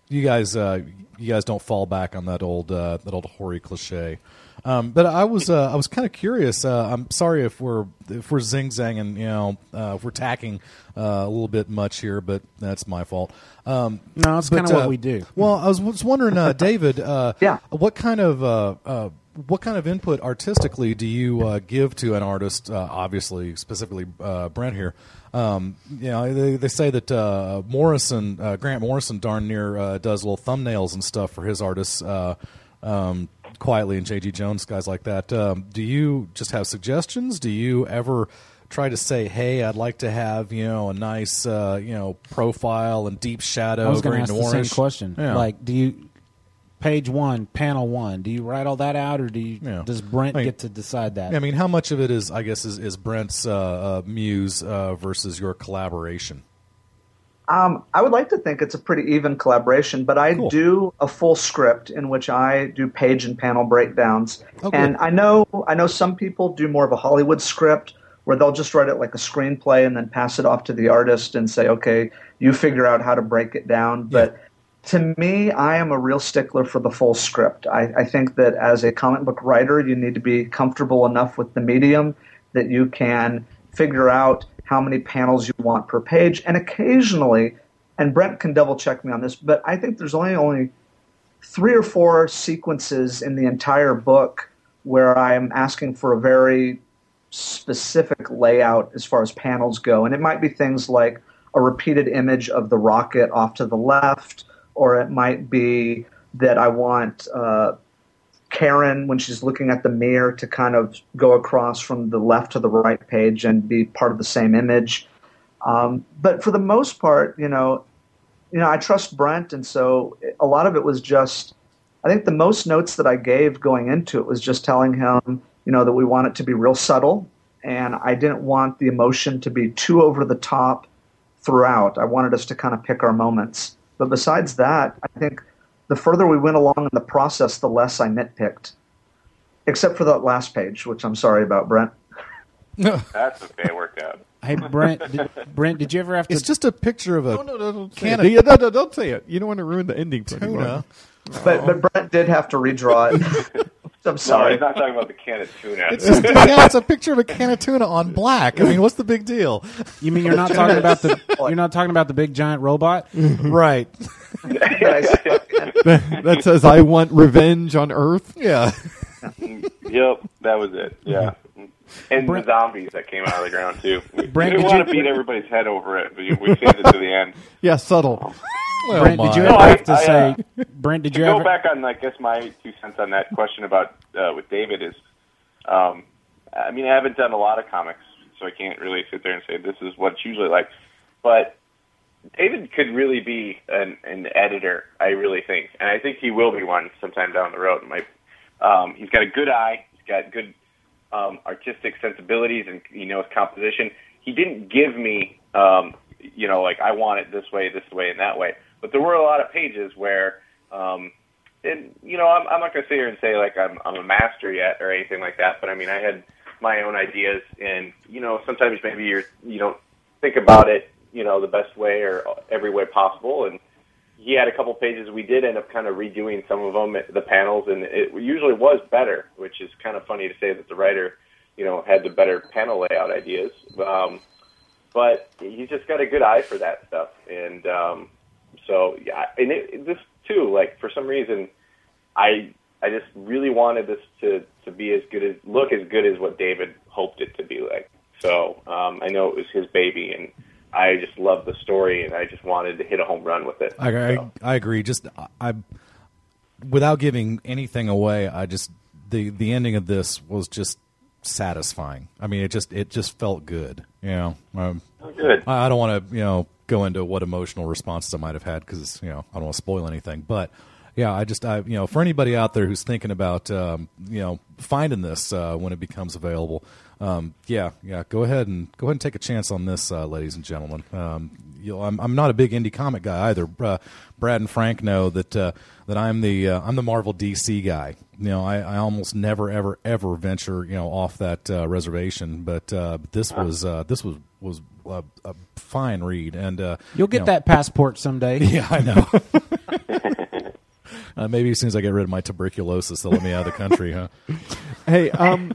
you guys uh, you guys don't fall back on that old uh, that old hoary cliche. Um, but I was uh, I was kind of curious. Uh, I'm sorry if we're if we're zing zanging, you know, uh, if we're tacking uh, a little bit much here, but that's my fault. Um, No, it's kinda what uh, we do. Well, I was, was wondering, uh, David, uh, yeah, what kind of uh, uh, what kind of input artistically do you uh, give to an artist? Uh, obviously, specifically uh, Brent here. Um, you know, they, they say that uh, Morrison, uh, Grant Morrison, darn near uh, does little thumbnails and stuff for his artists. Uh, um, quietly and J.G. Jones, guys like that. Um, do you just have suggestions? Do you ever try to say, "Hey, I'd like to have you know a nice uh, you know profile and deep shadow"? I was going to ask the same question. Yeah. Like, do you page one, panel one? Do you write all that out, or do you does Brent I mean- get to decide that? I mean, how much of it is, I guess, is, is Brent's uh, uh, muse uh, versus your collaboration? Um, I would like to think it's a pretty even collaboration, but I do a full script in which I do page and panel breakdowns. Oh, and I know I know some people do more of a Hollywood script where they'll just write it like a screenplay and then pass it off to the artist and say, "Okay, you figure out how to break it down." But to me, I am a real stickler for the full script. I, I think that as a comic book writer, you need to be comfortable enough with the medium that you can figure out how many panels you want per page. And occasionally, and Brent can double check me on this, but I think there's only only three or four sequences in the entire book where I'm asking for a very specific layout as far as panels go. And it might be things like a repeated image of the rocket off to the left, or it might be that I want uh, Karen, when she's looking at the mirror, to kind of go across from the left to the right page and be part of the same image. Um, but for the most part, you know, you know, I trust Brent, and so a lot of it was just. I think the most notes that I gave going into it was just telling him, you know, that we want it to be real subtle, and I didn't want the emotion to be too over the top throughout. I wanted us to kind of pick our moments. But besides that, I think the further we went along in the process, the less I nitpicked, except for that last page, which I'm sorry about, Brent. That's okay. It worked out. Hey Brent, did, Brent, did you ever have to? It's just a picture of a No, no, no, don't say can it. of no, no, don't say it. You don't want to ruin the ending for Tuna. anyone. But but Brent did have to redraw it. I'm No, sorry. he's not talking about the can of tuna. It's just yeah, it's a picture of a can of tuna on black. I mean, what's the big deal? You mean you're not talking about the you're not talking about the big giant robot? right. That, that says, "I want revenge on Earth." Yeah. yep, that was it. Yeah. And the zombies that came out of the ground too. We, Brent, we didn't did want you- to beat everybody's head over it, but we saved it to the end. Yeah, subtle. Brent, did you No, ever I- have to I, say? uh, Brent, did to you go ever? back on, I guess my two cents on that question about uh, with David is, um, I mean, I haven't done a lot of comics, so I can't really sit there and say this is what it's usually like. But David could really be an, an editor, I really think, and I think he will be one sometime down the road. My, um, he's got a good eye, he's got good um, artistic sensibilities, and he knows composition. He didn't give me, um, you know, like I want it this way, this way, and that way. But there were a lot of pages where, um, and you know, I'm, I'm not going to sit here and say like I'm, I'm a master yet or anything like that. But I mean, I had my own ideas, and you know, sometimes maybe you're you don't think about it, you know, the best way or every way possible. And he had a couple pages. We did end up kind of redoing some of them, the panels, and it usually was better, which is kind of funny to say that the writer, you know, had the better panel layout ideas. Um, but he's just got a good eye for that stuff, and um, so yeah, and it, this too, like for some reason, I I just really wanted this to to be as good as look as good as what David hoped it to be like. So um, I know it was his baby, and I just loved the story, and I just wanted to hit a home run with it. I, I, I agree. Just I, without giving anything away, I just the the ending of this was just satisfying. I mean, it just it just felt good. You know, um, good. I, I don't want to you know go into what emotional responses I might have had because you know I don't want to spoil anything, but. Yeah, I just I you know for anybody out there who's thinking about um, you know finding this uh, when it becomes available, um, yeah, yeah, go ahead and go ahead and take a chance on this, uh, ladies and gentlemen. Um, you know, I'm I'm not a big indie comic guy either. Uh, Brad and Frank know that uh, that I'm the uh, I'm the Marvel DC guy. You know, I, I almost never ever ever venture you know off that uh, reservation, but uh, this was uh, this was was a, a fine read, and uh, You'll get you know- that passport someday. Yeah, I know. uh, maybe as soon as I get rid of my tuberculosis, they'll let me out of the country, huh? Hey, um,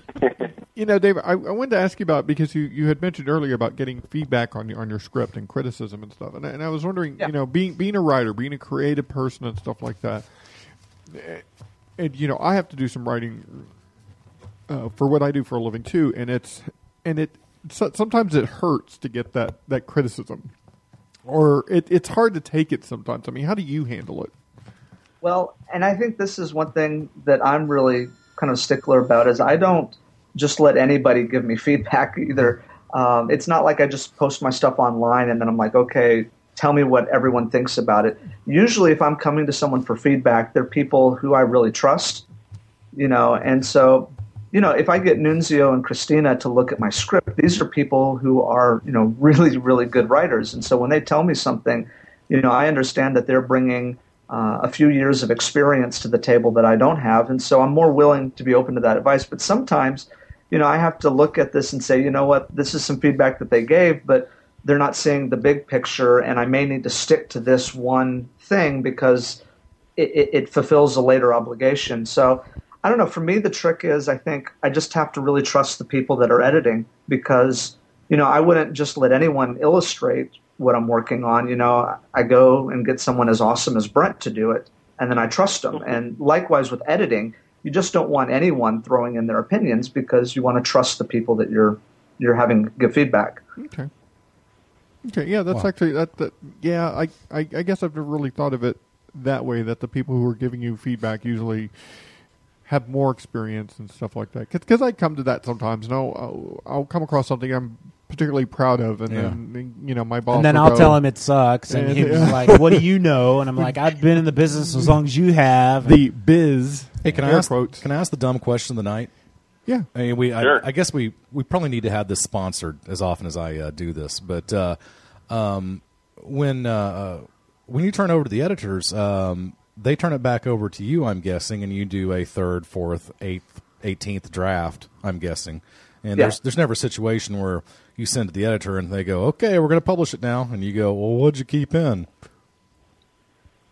you know, David, I, I wanted to ask you about because you, you had mentioned earlier about getting feedback on your on your script and criticism and stuff, and I, and I was wondering, you know, being being a writer, being a creative person and stuff like that, eh, and you know, I have to do some writing uh, for what I do for a living too, and it's and it so, sometimes it hurts to get that that criticism, or it, it's hard to take it sometimes. I mean, how do you handle it? Well, and I think this is one thing that I'm really kind of stickler about is I don't just let anybody give me feedback either. Um, it's not like I just post my stuff online and then I'm like, okay, tell me what everyone thinks about it. Usually, if I'm coming to someone for feedback, they're people who I really trust, you know, and so. You know, if I get Nunzio and Christina to look at my script, these are people who are, you know, really, really good writers. And so when they tell me something, you know, I understand that they're bringing uh, a few years of experience to the table that I don't have, and so I'm more willing to be open to that advice. But sometimes, you know, I have to look at this and say, you know what, this is some feedback that they gave, but they're not seeing the big picture, and I may need to stick to this one thing because it, it, it fulfills a later obligation. So I don't know. For me, the trick is I think I just have to really trust the people that are editing because you know I wouldn't just let anyone illustrate what I'm working on. You know, I go and get someone as awesome as Brent to do it, and then I trust them. And likewise with editing, you just don't want anyone throwing in their opinions because you want to trust the people that you're you're having give feedback. Okay. Okay, yeah, that's Wow. actually that. that yeah, I, I I guess I've never really thought of it that way. That the people who are giving you feedback usually have more experience and stuff like that. Because I come to that sometimes. and I'll, I'll I'll come across something I'm particularly proud of, and Yeah. then you know my boss. And then I'll go- tell him it sucks, and he was like, "What do you know?" And I'm like, "I've been in the business as long as you have." The biz. Hey, can I air ask? Can I ask the dumb question of the night? Yeah. I mean, we. Sure. I, I guess we we probably need to have this sponsored as often as I uh, do this. But uh, um, when uh, uh, when you turn over to the editors, um, they turn it back over to you. I'm guessing, and you do a third, fourth, eighth, eighteenth draft. I'm guessing, and Yeah. there's there's never a situation where you send to the editor and they go, "Okay, we're going to publish it now," and you go, "Well, what'd you keep in?"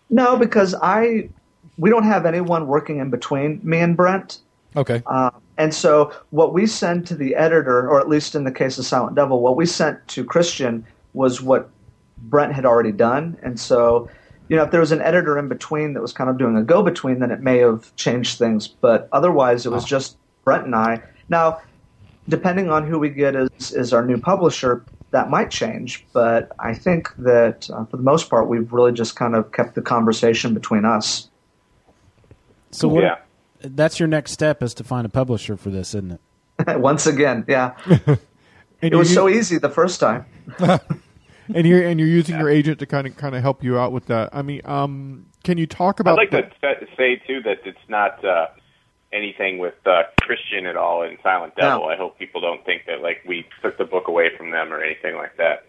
No, because I we don't have anyone working in between me and Brent. Okay. Uh, and so what we send to the editor, or at least in the case of Silent Devil, what we sent to Christian was what Brent had already done. And so, you know, if there was an editor in between that was kind of doing a go between, then it may have changed things. But otherwise, it was just Brent and I. Now, depending on who we get as, as our new publisher, that might change. But I think that uh, for the most part, we've really just kind of kept the conversation between us. So what? Yeah. That's your next step is to find a publisher for this, isn't it? Once again, yeah. It was you- so easy the first time. and you're and you're using your agent to kind of kind of help you out with that. I mean, um, can you talk about? I'd like the- to say too that it's not uh, anything with uh, Christian at all in Silent Devil. I hope people don't think that like we took the book away from them or anything like that.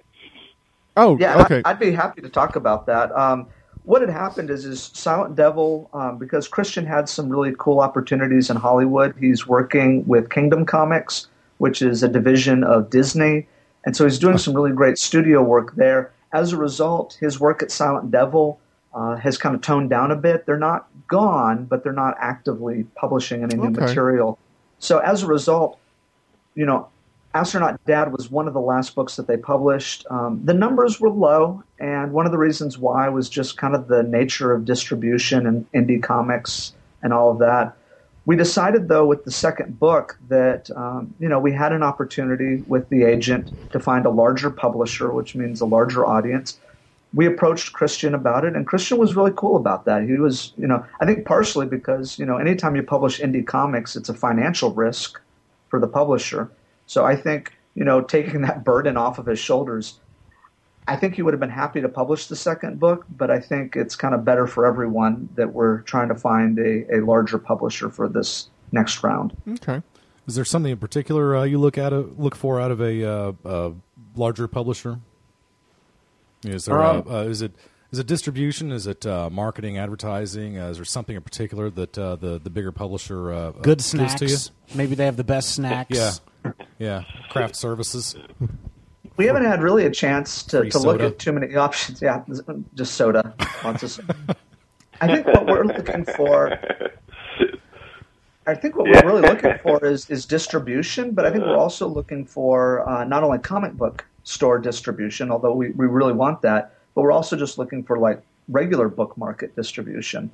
Oh, yeah, okay. I, I'd be happy to talk about that. Um, what had happened is, is Silent Devil, um, because Christian had some really cool opportunities in Hollywood. He's working with Kingdom Comics, which is a division of Disney, and so he's doing some really great studio work there. As a result, his work at Silent Devil uh, has kind of toned down a bit. They're not gone, but they're not actively publishing any new material. So as a result, you know, Astronaut Dad was one of the last books that they published. Um, the numbers were low, and one of the reasons why was just kind of the nature of distribution and indie comics and all of that. we decided, though, with the second book that um, you know we had an opportunity with the agent to find a larger publisher, which means a larger audience. We approached Christian about it, and Christian was really cool about that. He was, you know, I think partially because you know anytime you publish indie comics, it's a financial risk for the publisher. So I think you know taking that burden off of his shoulders I think he would have been happy to publish the second book, but I think it's kind of better for everyone that we're trying to find a, a larger publisher for this next round. Okay. Is there something in particular uh, you look at a, look for out of a uh, uh, larger publisher? Is there Um, uh, uh, is it is it distribution? Is it uh, marketing, advertising? Uh, is there something in particular that uh, the the bigger publisher uh, Good gives snacks. to you? Maybe they have the best snacks. Yeah, yeah. Craft services. We haven't had really a chance to, Free to look at too many options. Yeah, just soda. Lots of soda. I think what we're looking for. I think what Yeah. we're really looking for is, is distribution, but I think we're also looking for uh, not only comic book store distribution, although we, we really want that, but we're also just looking for like regular book market distribution.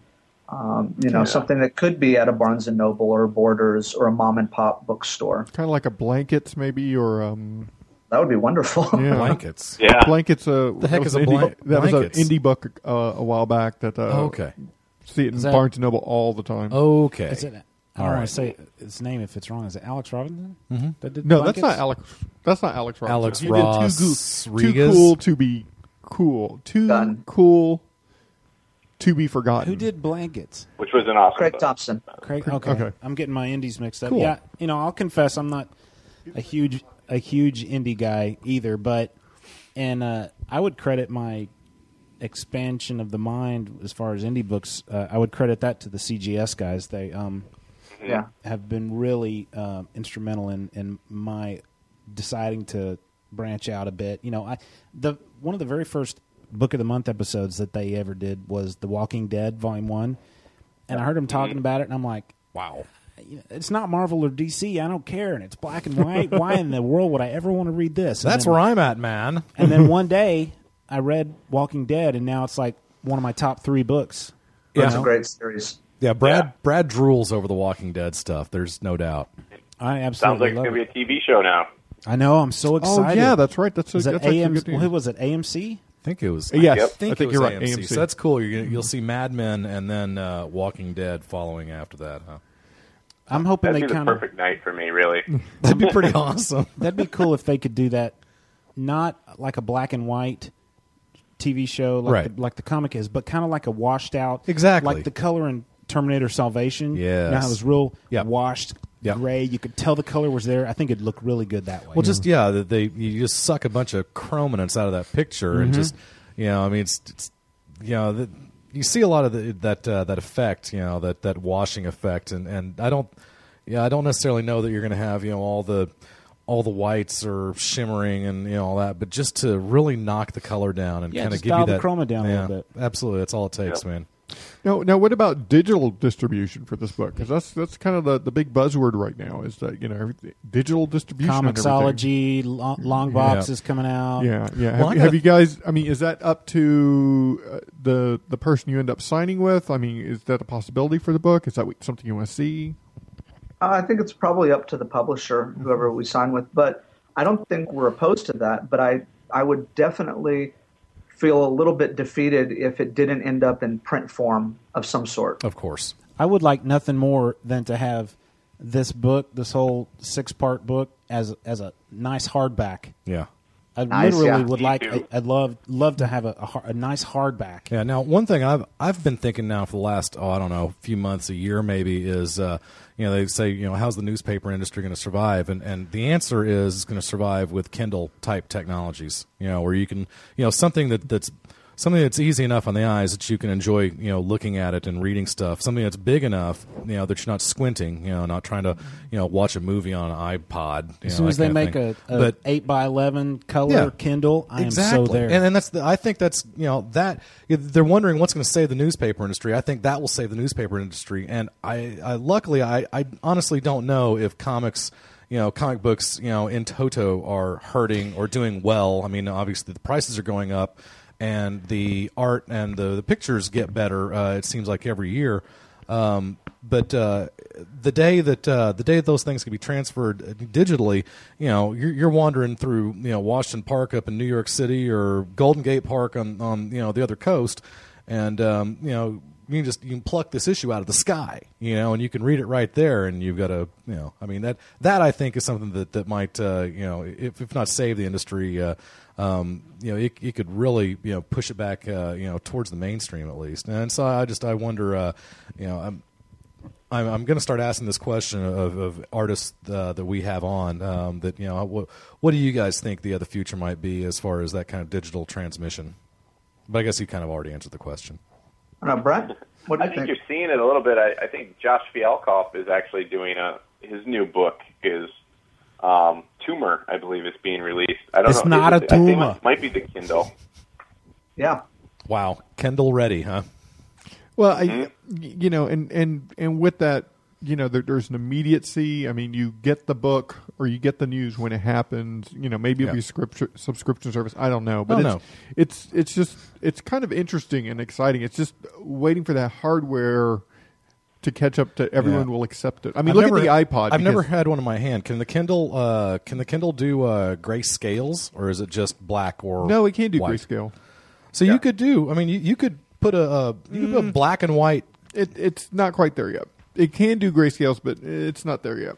Um, you know, Yeah. something that could be at a Barnes and Noble or Borders or a mom and pop bookstore. Kind of like a blankets, maybe, or um. That would be wonderful. Yeah. Blankets. Yeah. blankets. Uh, The heck is a an indie blan- book- That was an indie book uh, a while back. That uh, Oh, okay. See it in that- Barnes and Noble all the time. Okay. Is it, I don't right. want to say his name if it's wrong. Is it Alex Robinson? Mhm. That did No, that's not Alex. That's not Alex Robinson. Alex He did Ross too, goo- too Rodriguez? cool to be cool. Too Done. cool to be forgotten. Who did Blankets? Which was an awesome Craig book. Thompson. Craig. Okay. okay. I'm getting my indies mixed up. Cool. Yeah, you know, I'll confess I'm not a huge a huge indie guy either, but and uh, I would credit my expansion of the mind as far as indie books. Uh, I would credit that to the CGS guys. They um Yeah. have been really um instrumental in in my deciding to branch out a bit. You know, I the one of the very first book of the month episodes that they ever did was The Walking Dead Volume One, and I heard them talking about it, and I'm like, wow. it's not Marvel or DC. I don't care, and it's black and white. Why in the world would I ever want to read this? And That's then- where I'm at, man. And then one day, I read Walking Dead, and now it's like one of my top three books. you That's know? a great series. Yeah, Brad Yeah. Brad drools over the Walking Dead stuff. There's no doubt. I absolutely Sounds absolutely like it's going to it. be a TV show now. I know. I'm so Oh excited. yeah, that's right. That's a, Is that that's actually AM? good. What was it? AMC? I think it was. Yes, I think, I think it you're was right. AMC. AMC. So that's cool. You're gonna, you'll see Mad Men and then uh, Walking Dead following after that. Huh? I'm hoping That'd they kind of. perfect night for me, really. That'd be pretty awesome. That'd be cool if they could do that, not like a black and white TV show like Right. the, like the comic is, but kind of like a washed out, Exactly. like the color in Terminator Salvation. Yeah, know Yes. how it was real Yep. washed Yep. gray. You could tell the color was there. I think it'd look really good that way. Well, just yeah, they you just suck a bunch of chrominance out of that picture and just you know, I mean, it's, it's you know, the, you see a lot of the, that uh, that effect, you know, that that washing effect, and and I don't, yeah, I don't necessarily know that you're going to have you know all the all the whites are shimmering and you know all that, but just to really knock the color down and Yeah, kind of give dial you the that chroma down a little bit. Absolutely, that's all it takes, man. Now, now, what about digital distribution for this book? Because that's that's kind of the, the big buzzword right now. Is that you know everything, digital distribution? and everything. Long, long box Yeah. is coming out. Yeah, yeah. Have, I have you guys? I mean, is that up to uh, the the person you end up signing with? I mean, is that a possibility for the book? Is that something you want to see? Uh, I think it's probably up to the publisher, whoever we sign with. But I don't think we're opposed to that. But I, I would definitely feel a little bit defeated if it didn't end up in print form of some sort. Of course, I would like nothing more than to have this book, this whole six part book, as as a nice hardback. yeah. I Nice, literally yeah. would like. I, I'd love love to have a, a, a nice hardback. Yeah. Now, one thing I've I've been thinking now for the last oh I don't know few months a year maybe is uh, you know they say you know how's the newspaper industry going to survive and and the answer is it's going to survive with Kindle type technologies. You know where you can you know something that that's something that's easy enough on the eyes that you can enjoy you know looking at it and reading stuff. Something that's big enough you know that you're not squinting. You know not trying to you know watch a movie on an iPod. You As know, soon as they make thing. a, a but eight by eleven color Yeah. Kindle, I exactly. am so there. And, and that's the, I think that's you know that they're wondering what's going to save the newspaper industry. I think that will save the newspaper industry. And I, I luckily I, I honestly don't know if comics you know comic books you know in toto are hurting or doing well. I mean obviously the prices are going up and the art and the, the pictures get better. Uh, it seems like every year. Um, but uh, the day that uh, the day that those things can be transferred digitally, you know, you're, you're wandering through you know Washington Park up in New York City or Golden Gate Park on on you know the other coast, and um, you know you can just you can pluck this issue out of the sky, you know, and you can read it right there, and you've got a you know, I mean that that I think is something that that might uh, you know if if not save the industry. Uh, um, you know, it, it could really, you know, push it back, uh, you know, towards the mainstream at least. And so I just, I wonder, uh, you know, I'm, I'm, I'm going to start asking this question of, of artists uh, that we have on. Um, that you know, what what do you guys think the other future might be as far as that kind of digital transmission? But I guess you kind of already answered the question. I don't know, Brent. What do I think, think? you're seeing it a little bit. I, I think Josh Fialkov is actually doing a his new book is um, Tumor, I believe, is being released. I don't It's know. not Is a it- I think tumor. It might be the Kindle. Yeah. Wow, Kindle ready, huh? Well, I, Mm-hmm. y- you know, and and and with that, you know, there, there's an immediacy. I mean, you get the book or you get the news when it happens. You know, maybe it'll Yeah. be subscription subscription service. I don't know, but Oh, it's, no. it's it's just it's kind of interesting and exciting. It's just waiting for that hardware to catch up to everyone Yeah. will accept it. I mean, I've look never- at the iPod. I've never had one in my hand. Can the Kindle uh, can the Kindle do uh, gray scales or is it just black or No, it can't do white? grayscale. So you could do. I mean, you, you could put a uh, you could put black and white. It, it's not quite there yet. It can do grayscales, but it's not there yet.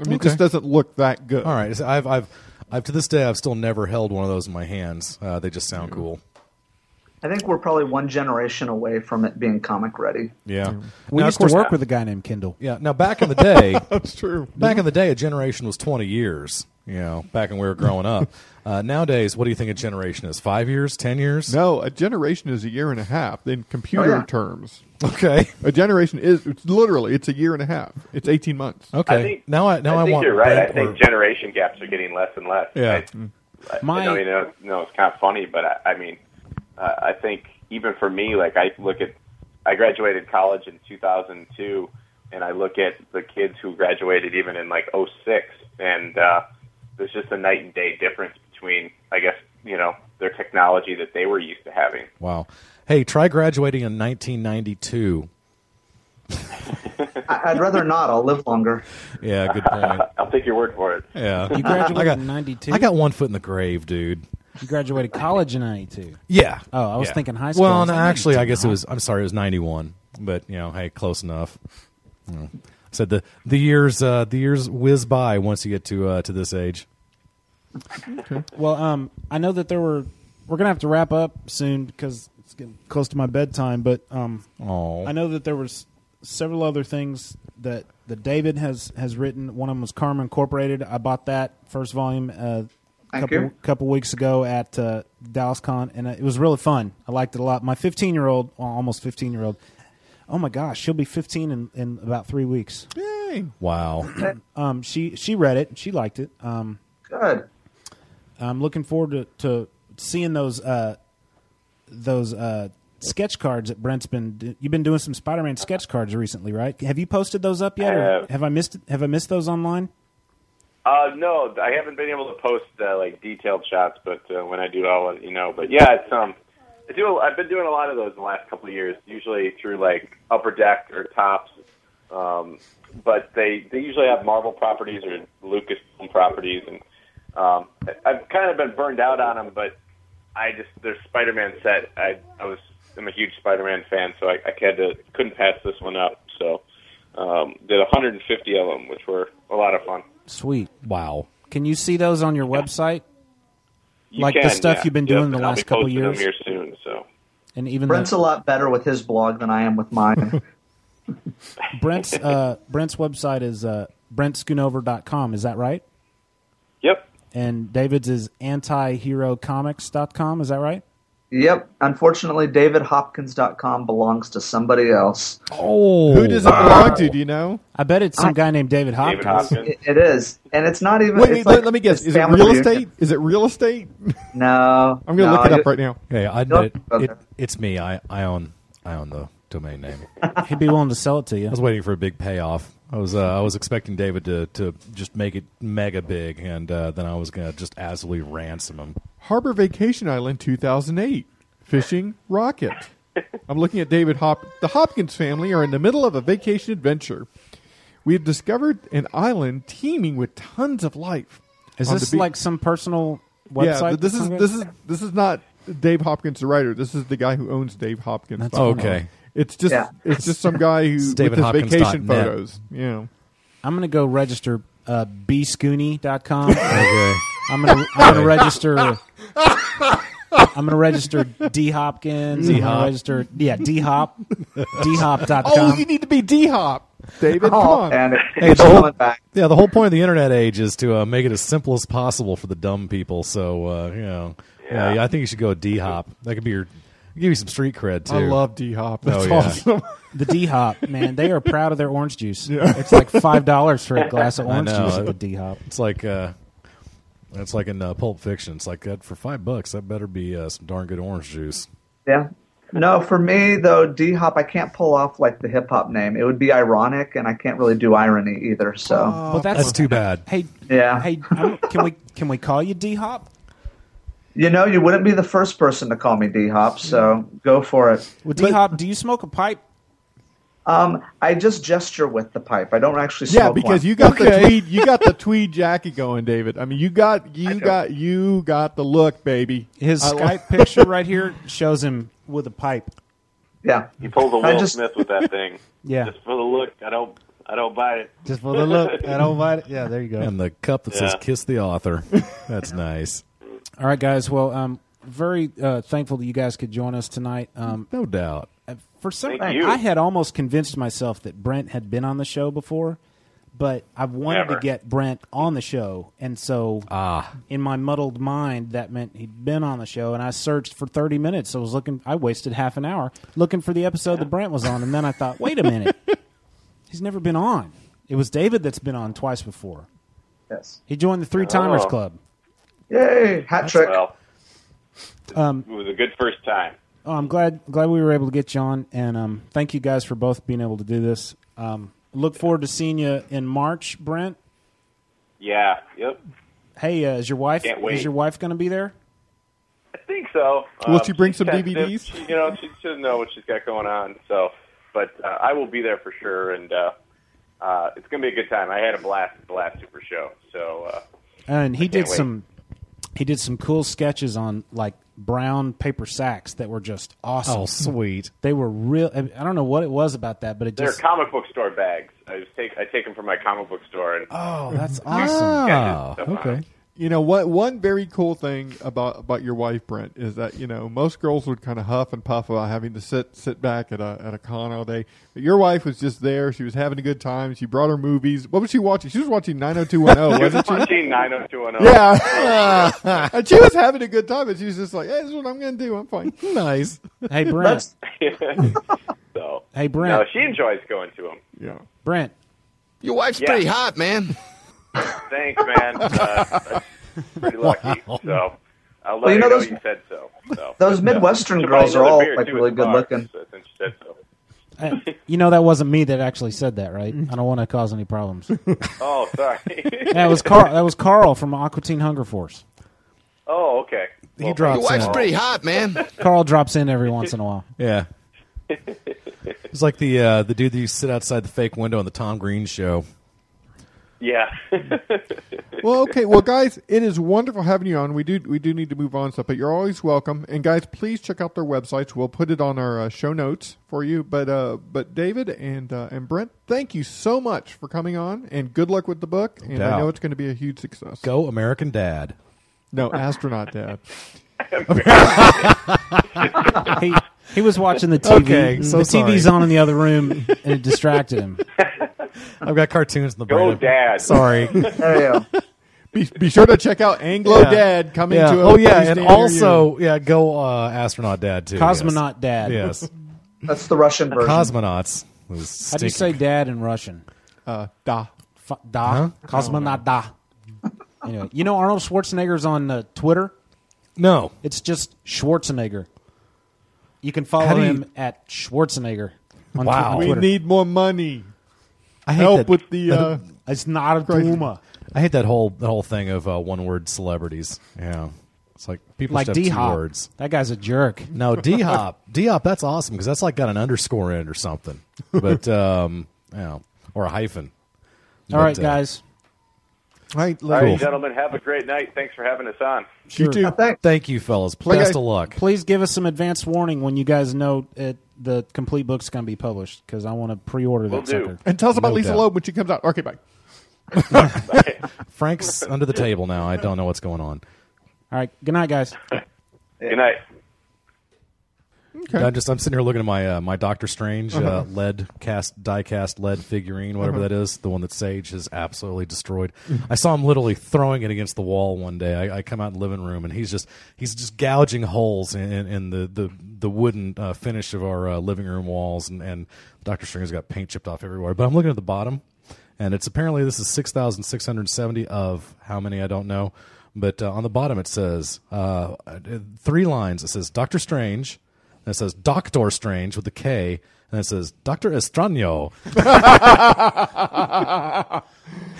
I mean, it just doesn't look that good. All right, so I've I've I've to this day I've still never held one of those in my hands. Uh, they just sound cool. I think we're probably one generation away from it being comic ready. Yeah, We Now, used course- to work with a guy named Kindle. Yeah. Now back in the day, That's true. back in the day, a generation was twenty years. You know, back when we were growing up. Uh, nowadays, what do you think a generation is? Five years? Ten years? No, a generation is a year and a half in computer Oh, yeah. terms. Okay. A generation is it's literally it's a year and a half. It's eighteen months. Okay. I think, now I now I, think want. you're right. I Brent think or- generation gaps are getting less and less. Yeah. I, I, My- I know you know, know it's kind of funny, but I, I mean, uh, I think even for me, like I look at, I graduated college in 2002, and I look at the kids who graduated even in like '06, and uh, there's just a night and day difference between, I guess, you know, their technology that they were used to having. Wow. Hey, try graduating in 1992. I, I'd rather not. I'll live longer. Yeah, good point. I'll take your word for it. Yeah. You graduated I got, in 92? I got one foot in the grave, dude. You graduated college in 92. Yeah. Oh, I was Yeah. thinking high school. I Well, was no, like, actually, I guess it was. I'm sorry, it was 91. But you know, hey, close enough. You know, said the the years uh, the years whiz by once you get to uh, to this age. Well, um, I know that there were. We're gonna have to wrap up soon because it's getting close to my bedtime. But um, Oh, I know that there was several other things that that David has has written. One of them was Karma Incorporated. I bought that first volume uh, a Thank couple you. couple weeks ago at uh, Dallas Con, and uh, it was really fun. I liked it a lot. My 15 year old, well, almost 15 year old. Oh my gosh, she'll be 15 in, in about three weeks. Yay. wow. Um, she she read it. She liked it. Um, Good. I'm looking forward to, to seeing those uh, those uh, sketch cards that Brent's been. You've been doing some Spider-Man sketch cards recently, right? Have you posted those up yet? I or have. have I missed Have I missed those online? Uh, no, I haven't been able to post uh, like detailed shots, but uh, when I do, I'll let you know. But yeah, it's um, I do. I've been doing a lot of those in the last couple of years, usually through like Upper Deck or Topps. Um, but they they usually have Marvel properties or Lucasfilm properties, and um, I've kind of been burned out on them. But I just their Spider-Man set. I I was I'm a huge Spider-Man fan, so I, I had to couldn't pass this one up. So um, did 150 of them, which were a lot of fun. Sweet. Wow. Can you see those on your website? You Like the stuff yeah. you've been Yep, doing the and I'll last be couple posting years? Them here soon, so And even Brent's the, a lot better with his blog than I am with mine. Brent's uh, Brent's website is uh, brentschoonover.com. Is that right? yep. And David's is antiherocomics.com. Is that right? Yep. Unfortunately, DavidHopkins.com belongs to somebody else. Oh, Who does it belong to? Do you know? I bet it's some guy named David Hopkins. David Hopkins. It, it is, and it's not even. Wait, it's wait, like- let, let me guess. Is it family real reunion. estate? Is it real estate? No, I'm going to no, look it you- up right now. Hey, I admit it, it. It's me. I, I own I own the domain name. He'd be willing to sell it to you. I was waiting for a big payoff. I was uh, I was expecting David to, to just make it mega big, and uh, then I was gonna just absolutely ransom him. Harbor Vacation Island 2008. Fishing Rocket. I'm looking at David Hop. The Hopkins family are in the middle of a vacation adventure. We have discovered an island teeming with tons of life. Is this be- like some personal Yeah, website? but this that is some this is this is not Dave Hopkins, the writer. This is the guy who owns Dave Hopkins. That's Okay. It's just Yeah. it's just some guy who It's with David his Hopkins vacation dot net. photos. Yeah. I'm going to go register uh, bscooney.com. Okay. I'm going to I'm going to register. I'm going to register D Hopkins. I'm going D-Hop. to register yeah D Hop D dhop.com. Oh, you need to be D Hop, David. Come Oh, on. and it, Hey, it's the whole- coming back. Yeah, the whole point of the internet age is to uh, make it as simple as possible for the dumb people. So, uh, you know, yeah. I think you should go with D Hop. That could be your give you some street cred too. I love D Hop. That's Oh, yeah. awesome. The D Hop, man, they are proud of their orange juice. It's like five dollars for a glass of orange know. juice at the D Hop. It's like uh, it's like in uh, Pulp Fiction. It's like that for five bucks. That better be uh, some darn good orange juice. Yeah. No, for me though, D Hop, I can't pull off like the hip hop name. It would be ironic, and I can't really do irony either. So But that's, That's too bad. Hey, yeah, hey, I'm- can we can we call you D Hop? You know, you wouldn't be the first person to call me D Hop, so go for it. Well, D Hop, do you smoke a pipe? Um, I just gesture with the pipe. I don't actually Yeah, because one. you got the tweed, you got the tweed jacket going, David. I mean, you got you got you got the look, baby. His I Skype like- picture right here shows him with a pipe. yeah. He pulls a I Will just- Smith with that thing. Yeah, Just for the look, I don't, I don't buy it. just for the look. I don't mind it. Yeah, there you go. And the cup that says "Kiss the author." That's nice. All right, guys. Well, um, very uh, thankful that you guys could join us tonight. Um, No doubt. uh, for some, Thank. I had almost convinced myself that Brent had been on the show before, but I wanted Never. to get Brent on the show, and so Ah, in my muddled mind, that meant he'd been on the show, and I searched for 30 minutes. I was looking, I wasted half an hour looking for the episode that Brent was on, and then I thought, wait a minute, he's never been on. It was David that's been on twice before. Yes. He joined the Three Timers Oh. Club. Yay! Hat trick. Well, Um, it was a good first time. oh, I'm glad glad we were able to get you on, and um, thank you guys for both being able to do this. Um, look forward to seeing you in March, Brent. Yeah. Yep. Hey, uh, is your wife is your wife going to be there? I think so. Will Um, she bring some. DVDs? She, you know, she should know what she's got going on. So, but uh, I will be there for sure, and uh, uh, it's going to be a good time. I had a blast at the last Super Show. So, uh, And he I did wait. some he did some cool sketches on like brown paper sacks that were just awesome. oh, sweet. They were real. I don't know what it was about that, but it they're just comic book store bags. I just take I take them from my comic book store, and oh, that's awesome. Ah, Sketches, on okay. It. You know what? One very cool thing about about your wife, Brent, is that you know most girls would kind of huff and puff about having to sit sit back at a at a con all day. But your wife was just there. She was having a good time. She brought her movies. What was she watching? She was watching 90210, She was wasn't she? watching 90210. Yeah, and she was having a good time. And she was just like, "Hey, this is what I'm going to do. I'm fine." Nice. Hey Brent, so, hey Brent. no, she enjoys going to them. Yeah. Brent. Your wife's Yeah. pretty hot, man. Thanks, man. Uh, that's pretty lucky. So, I'll let Well, you her know know you said so. so. Those But, uh, Midwestern she'll girls are all beer, like too, really good bar, looking. so- Since she said so. Hey, you know that wasn't me that actually said that, right? I don't want to cause any problems. Oh, sorry. that was Carl. That was Carl from Aqua Teen Hunger Force. oh, okay. He Well, drops Your wife's in. pretty hot, man. Carl drops in every once in a while. Yeah. It's like the uh, the dude that used to sit outside the fake window on the Tom Green show. Yeah. Well, okay. Well, guys, it is wonderful having you on. We do we do need to move on stuff, but you're always welcome. And guys, please check out their websites. We'll put it on our uh, show notes for you. But uh, but David and uh, and Brent, thank you so much for coming on, and good luck with the book. And I know it's going to be a huge success. Go American Dad. No, astronaut dad. He he was watching the TV. Okay, so the TV's on in the other room, and it distracted him. I've got cartoons in the Go, brain. Dad. Sorry. There you go. Be, be sure to check out Anglo Yeah. Dad coming yeah. to a Oh yeah, place and near you. also yeah, go uh, astronaut dad too. Cosmonaut Dad. Yes. yes. That's the Russian version. Cosmonauts. was How do you say stinky. dad in Russian? uh, da. F- da. Cosmonaut da. Anyway, you know Arnold Schwarzenegger's on uh, Twitter. No. It's just Schwarzenegger. You can follow How do you- him at Schwarzenegger on Wow. Tw- We Twitter. need more money. I hate Help that, with the. Uh, it's not a Crazy. Puma. I hate that whole the whole thing of uh, one word celebrities. Yeah. It's like people like should have D two Hop. words. That guy's a jerk. No, D Hop. D Hop, that's awesome because that's like got an underscore in it or something. But, um, you know, or a hyphen. All right, But, uh, guys. All right, All right, Cool. gentlemen, have a great night. Thanks for having us on. You too. Thank you, fellas. Please- Best of luck. Please give us some advance warning when you guys know it, the complete book's going to be published because I want to pre-order that do. sucker. And tell us about No Lisa doubt. Loeb when she comes out. Okay, bye. Frank's under the table now. I don't know what's going on. All right. Good night, guys. Good night. I'm just I'm sitting here looking at my uh, my Doctor Strange uh, Uh-huh. lead cast die cast lead figurine, whatever Uh-huh. that is, the one that Sage has absolutely destroyed. I saw him literally throwing it against the wall one day. I, I come out in the living room and he's just he's just gouging holes in, in, in the the the wooden uh, finish of our uh, living room walls, and and Doctor Strange's got paint chipped off everywhere. But I'm looking at the bottom, and it's apparently this is six thousand six hundred seventy of how many I don't know. But uh, on the bottom it says uh, three lines. It says Doctor Strange. And it says Doctor Strange with the K, and it says Doctor Estraño.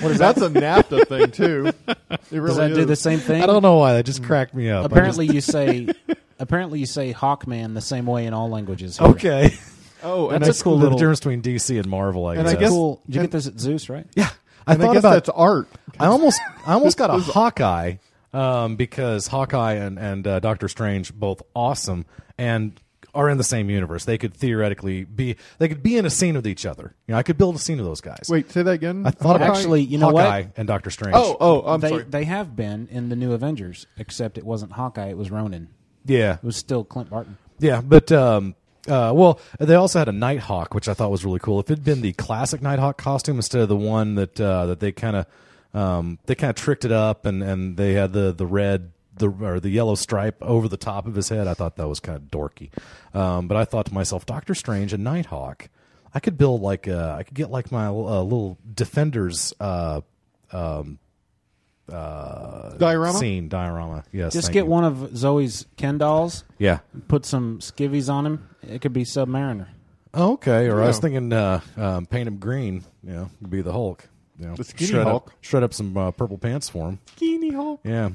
What is that? That's a NAFTA thing too. It really Does that is. do the same thing? I don't know why that just cracked me up. Apparently, just- you say apparently you say Hawkman the same way in all languages. here. okay. Oh, and that's I- a cool the little. difference between DC and Marvel. I And guess. I guess- cool. Did you and- get this at Zeus, right? yeah, I and I thought guess about that's art. I almost I almost got a Hawkeye um, because Hawkeye and and uh, Doctor Strange both awesome and are in the same universe. They could theoretically be they could be in a scene with each other. You know, I could build a scene of those guys. Wait, say that again. I thought about Actually, you know Hawkeye what? and Doctor Strange. Oh, oh, I'm they sorry. they have been in the new Avengers, except it wasn't Hawkeye; it was Ronin. yeah, It was still Clint Barton. Yeah, but um, uh, well, they also had a Nighthawk, which I thought was really cool. If it had been the classic Nighthawk costume instead of the one that uh, that they kind of um, they kind of tricked it up and, and they had the the red the or the yellow stripe over the top of his head, I thought that was kind of dorky. Um, but I thought to myself, Doctor Strange and Nighthawk, I could build like uh, I could get like my uh, little defenders. Uh, um, uh, Diorama? scene diorama. Yes, Just get you. one of Zoe's Ken dolls. Yeah. Put some skivvies on him. It could be Submariner. Oh, okay. Or I was thinking, uh, um, paint him green. You know, be the Hulk. You know, The skinny shred Hulk. Up, shred up some uh, purple pants for him. Skinny Hulk. Yeah.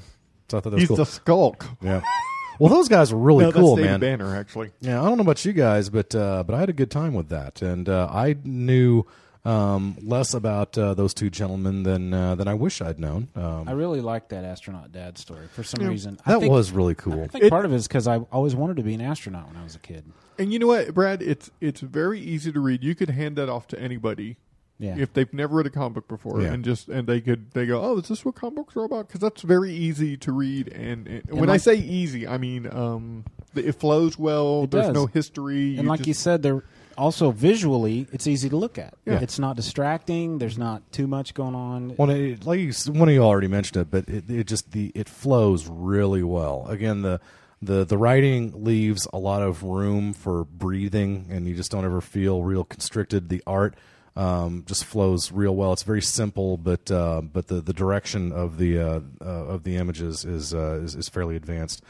So I thought that was He's cool. the skulk. yeah. Well, those guys were really No, that's cool, David man. Banner, actually. Yeah, I don't know about you guys, but uh, but I had a good time with that, and uh, I knew um, less about uh, those two gentlemen than uh, than I wish I'd known. Um, I really like that astronaut dad story for some Yeah. reason. I that think- was really cool. I think part of it is because I always wanted to be an astronaut when I was a kid. And you know what, Brad? It's it's very easy to read. You could hand that off to anybody. Yeah. If they've never read a comic book before, Yeah. and just and they could they go, oh, is this what comic books are about? Because that's very easy to read. And, and when I like- say easy, I mean um, it flows well. It There's does. no history. And like you said, they're also visually, it's easy to look at. Yeah. It's not distracting. There's not too much going on. Well, it, like you, s- one of you already mentioned it, but it, it just the it flows really well. Again, the the the writing leaves a lot of room for breathing, and you just don't ever feel real constricted. The art um, just flows real well. It's very simple, but uh, but the, the direction of the uh, uh, of the images is, uh, is is fairly advanced,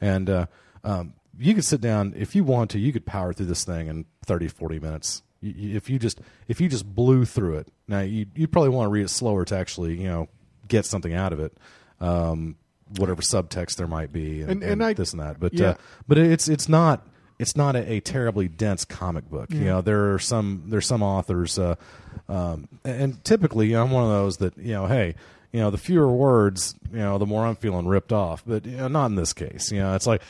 and uh, um, you could sit down if you want to. You could power through this thing in 30, 40 minutes. If you just if you just blew through it, now you you probably want to read it slower to actually you know get something out of it, um, whatever subtext there might be, and, And- and and I- this and that. But yeah. uh, but it's it's not it's not a, a terribly dense comic book. You know, there are some there's some authors, uh, um, and typically you know, I'm one of those that you know, hey, you know, the fewer words, you know, the more I'm feeling ripped off. But you know, not in this case. You know, it's like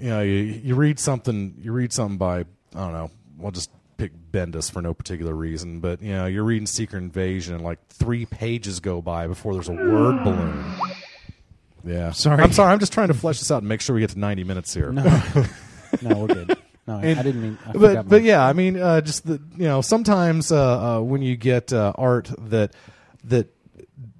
you know, you, you read something, you read something by I don't know, we'll just pick Bendis for no particular reason, but you know, you're reading Secret Invasion, and like three pages go by before there's a word balloon. Yeah, Sorry. I'm sorry. I'm just trying to flesh this out and make sure we get to 90 minutes here. No, no, we're good. No, And- I didn't mean. I but forgot but yeah, I mean, uh, just the you know, sometimes uh, uh, when you get uh, art that that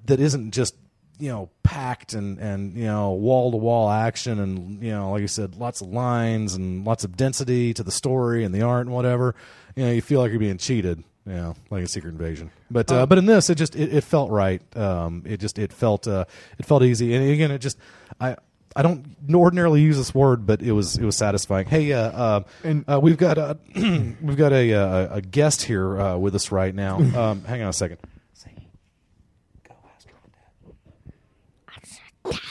that isn't just you know packed and and you know wall to wall action and you know like you said, lots of lines and lots of density to the story and the art and whatever, you know, you feel like you're being cheated. You know, like a Secret Invasion, but uh, Uh, but in this, it just it, it felt right. Um, it just it felt uh, it felt easy, and again, it just I I don't ordinarily use this word, but it was it was satisfying. Hey, uh, uh, and uh, we've got a we've got a, uh, a, a guest here uh, with us right now. Um, hang on a second. Go ask her dad.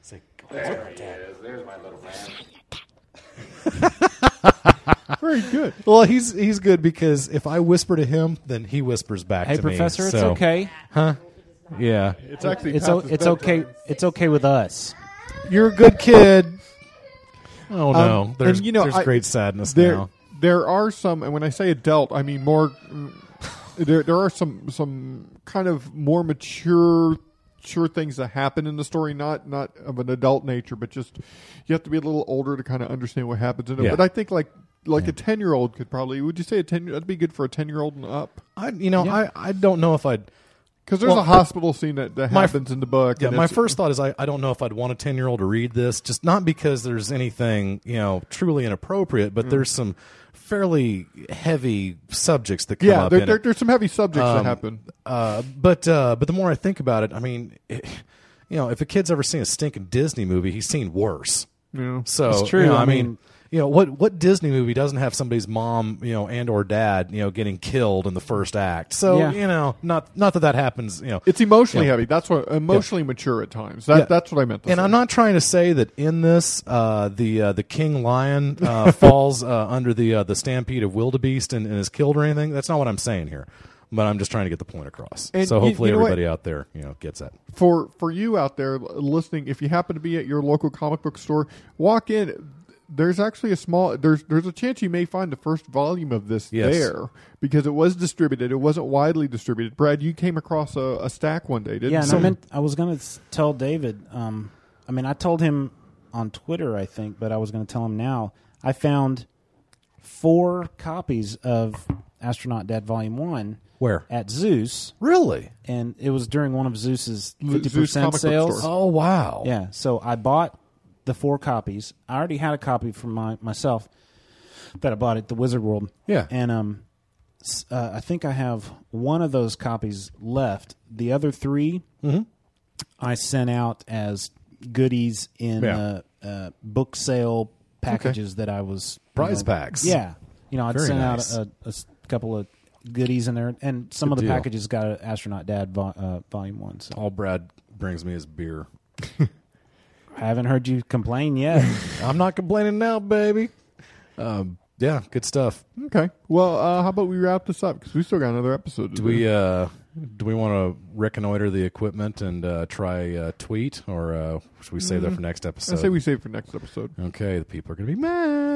Say, go ask her dad. There's my little man. Very good. Well, he's he's good because if I whisper to him, then he whispers back Hey, to me. professor, it's okay. Huh? Yeah. It's actually It's o- his it's bedtime. okay. It's okay with us. You're a good kid. Oh no, Um, there's and, you know, there's I- great sadness there, now. There are some, and when I say adult, I mean more. mm, There, there are some some kind of more mature, sure things that happen in the story, not not of an adult nature, but just you have to be a little older to kind of understand what happens in it. Yeah. But I think like like a ten year old could probably. Would you say a ten? That'd be good for a ten year old and up. I you know I I don't know if I'd Because there's Well, a hospital scene that, that my- happens in the book. Yeah, and my first thought is I, I don't know if I'd want a ten year old to read this, just not because there's anything you know truly inappropriate, but Mm. there's some fairly heavy subjects that come Yeah, up. there, there, there's some heavy subjects that Um, happen. Uh, but uh, but the more I think about it, I mean, it, you know, if a kid's ever seen a stinking Disney movie, he's seen worse. Yeah. So It's true. you know, I I mean, mean- you know, what what Disney movie doesn't have somebody's mom, you know, and or dad, you know, getting killed in the first act? So Yeah. you know, not not that that happens. You know, It's emotionally Yeah. heavy. That's what emotionally mature at times. That, Yeah. That's what I meant. To and say. I'm not trying to say that in this, uh, the uh, the king lion uh, falls uh, under the uh, the stampede of wildebeest and, and is killed or anything. That's not what I'm saying here. But I'm just trying to get the point across. And so hopefully you know what? everybody out there, you know, gets that. for for you out there listening, if you happen to be at your local comic book store, walk in. There's actually a small there's there's a chance you may find the first volume of this Yes. there because it was distributed. It wasn't widely distributed. Brad, you came across a, a stack one day, didn't Yeah, you? and I meant I was going to tell David. Um, I mean, I told him on Twitter, I think, but I was going to tell him now. I found four copies of Astronaut Dad Volume One. Where? At Zeus. Really? And it was during one of Zeus's fifty percent sales. Oh wow! Yeah, so I bought the four copies. I already had a copy for my myself that I bought at the Wizard World. Yeah. and um, uh, I think I have one of those copies left. The other 3 Mhm. I sent out as goodies in Yeah. uh, uh, book sale packages that I was Prize you know, packs. Yeah, you know, I'd Very sent nice. out a couple of goodies in there, and some Good of the deal. packages got astronaut dad vo- uh, volume one. So All Brad brings me is beer. I haven't heard you complain yet. I'm not complaining now, baby. Um, yeah, good stuff. Okay. Well, uh, how about we wrap this up because we still got another episode. To Do we uh, do we want to reconnoiter the equipment and uh, try uh, tweet, or uh, should we save that for next episode? I say we save it for next episode. Okay, the people are going to be mad.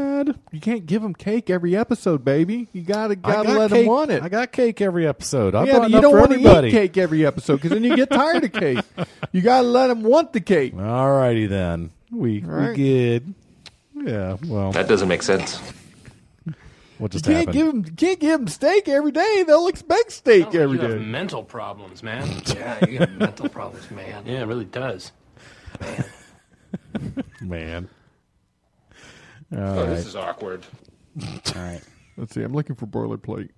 You can't give them cake every episode, baby. You gotta gotta got let cake- them want it. I got cake every episode. I yeah, but you don't want to everybody. eat cake every episode because then you get tired of cake. You gotta let them want the cake. All righty then. We All we good. Yeah. Well, That doesn't make sense. what You just can't happened? give them can't give them steak every day. They'll expect steak oh, every you have mental problems, man. Yeah, you got mental problems, man. Yeah, it really does. Man. Man. All Oh, right. this is awkward. All right. Let's see. I'm looking for boilerplate.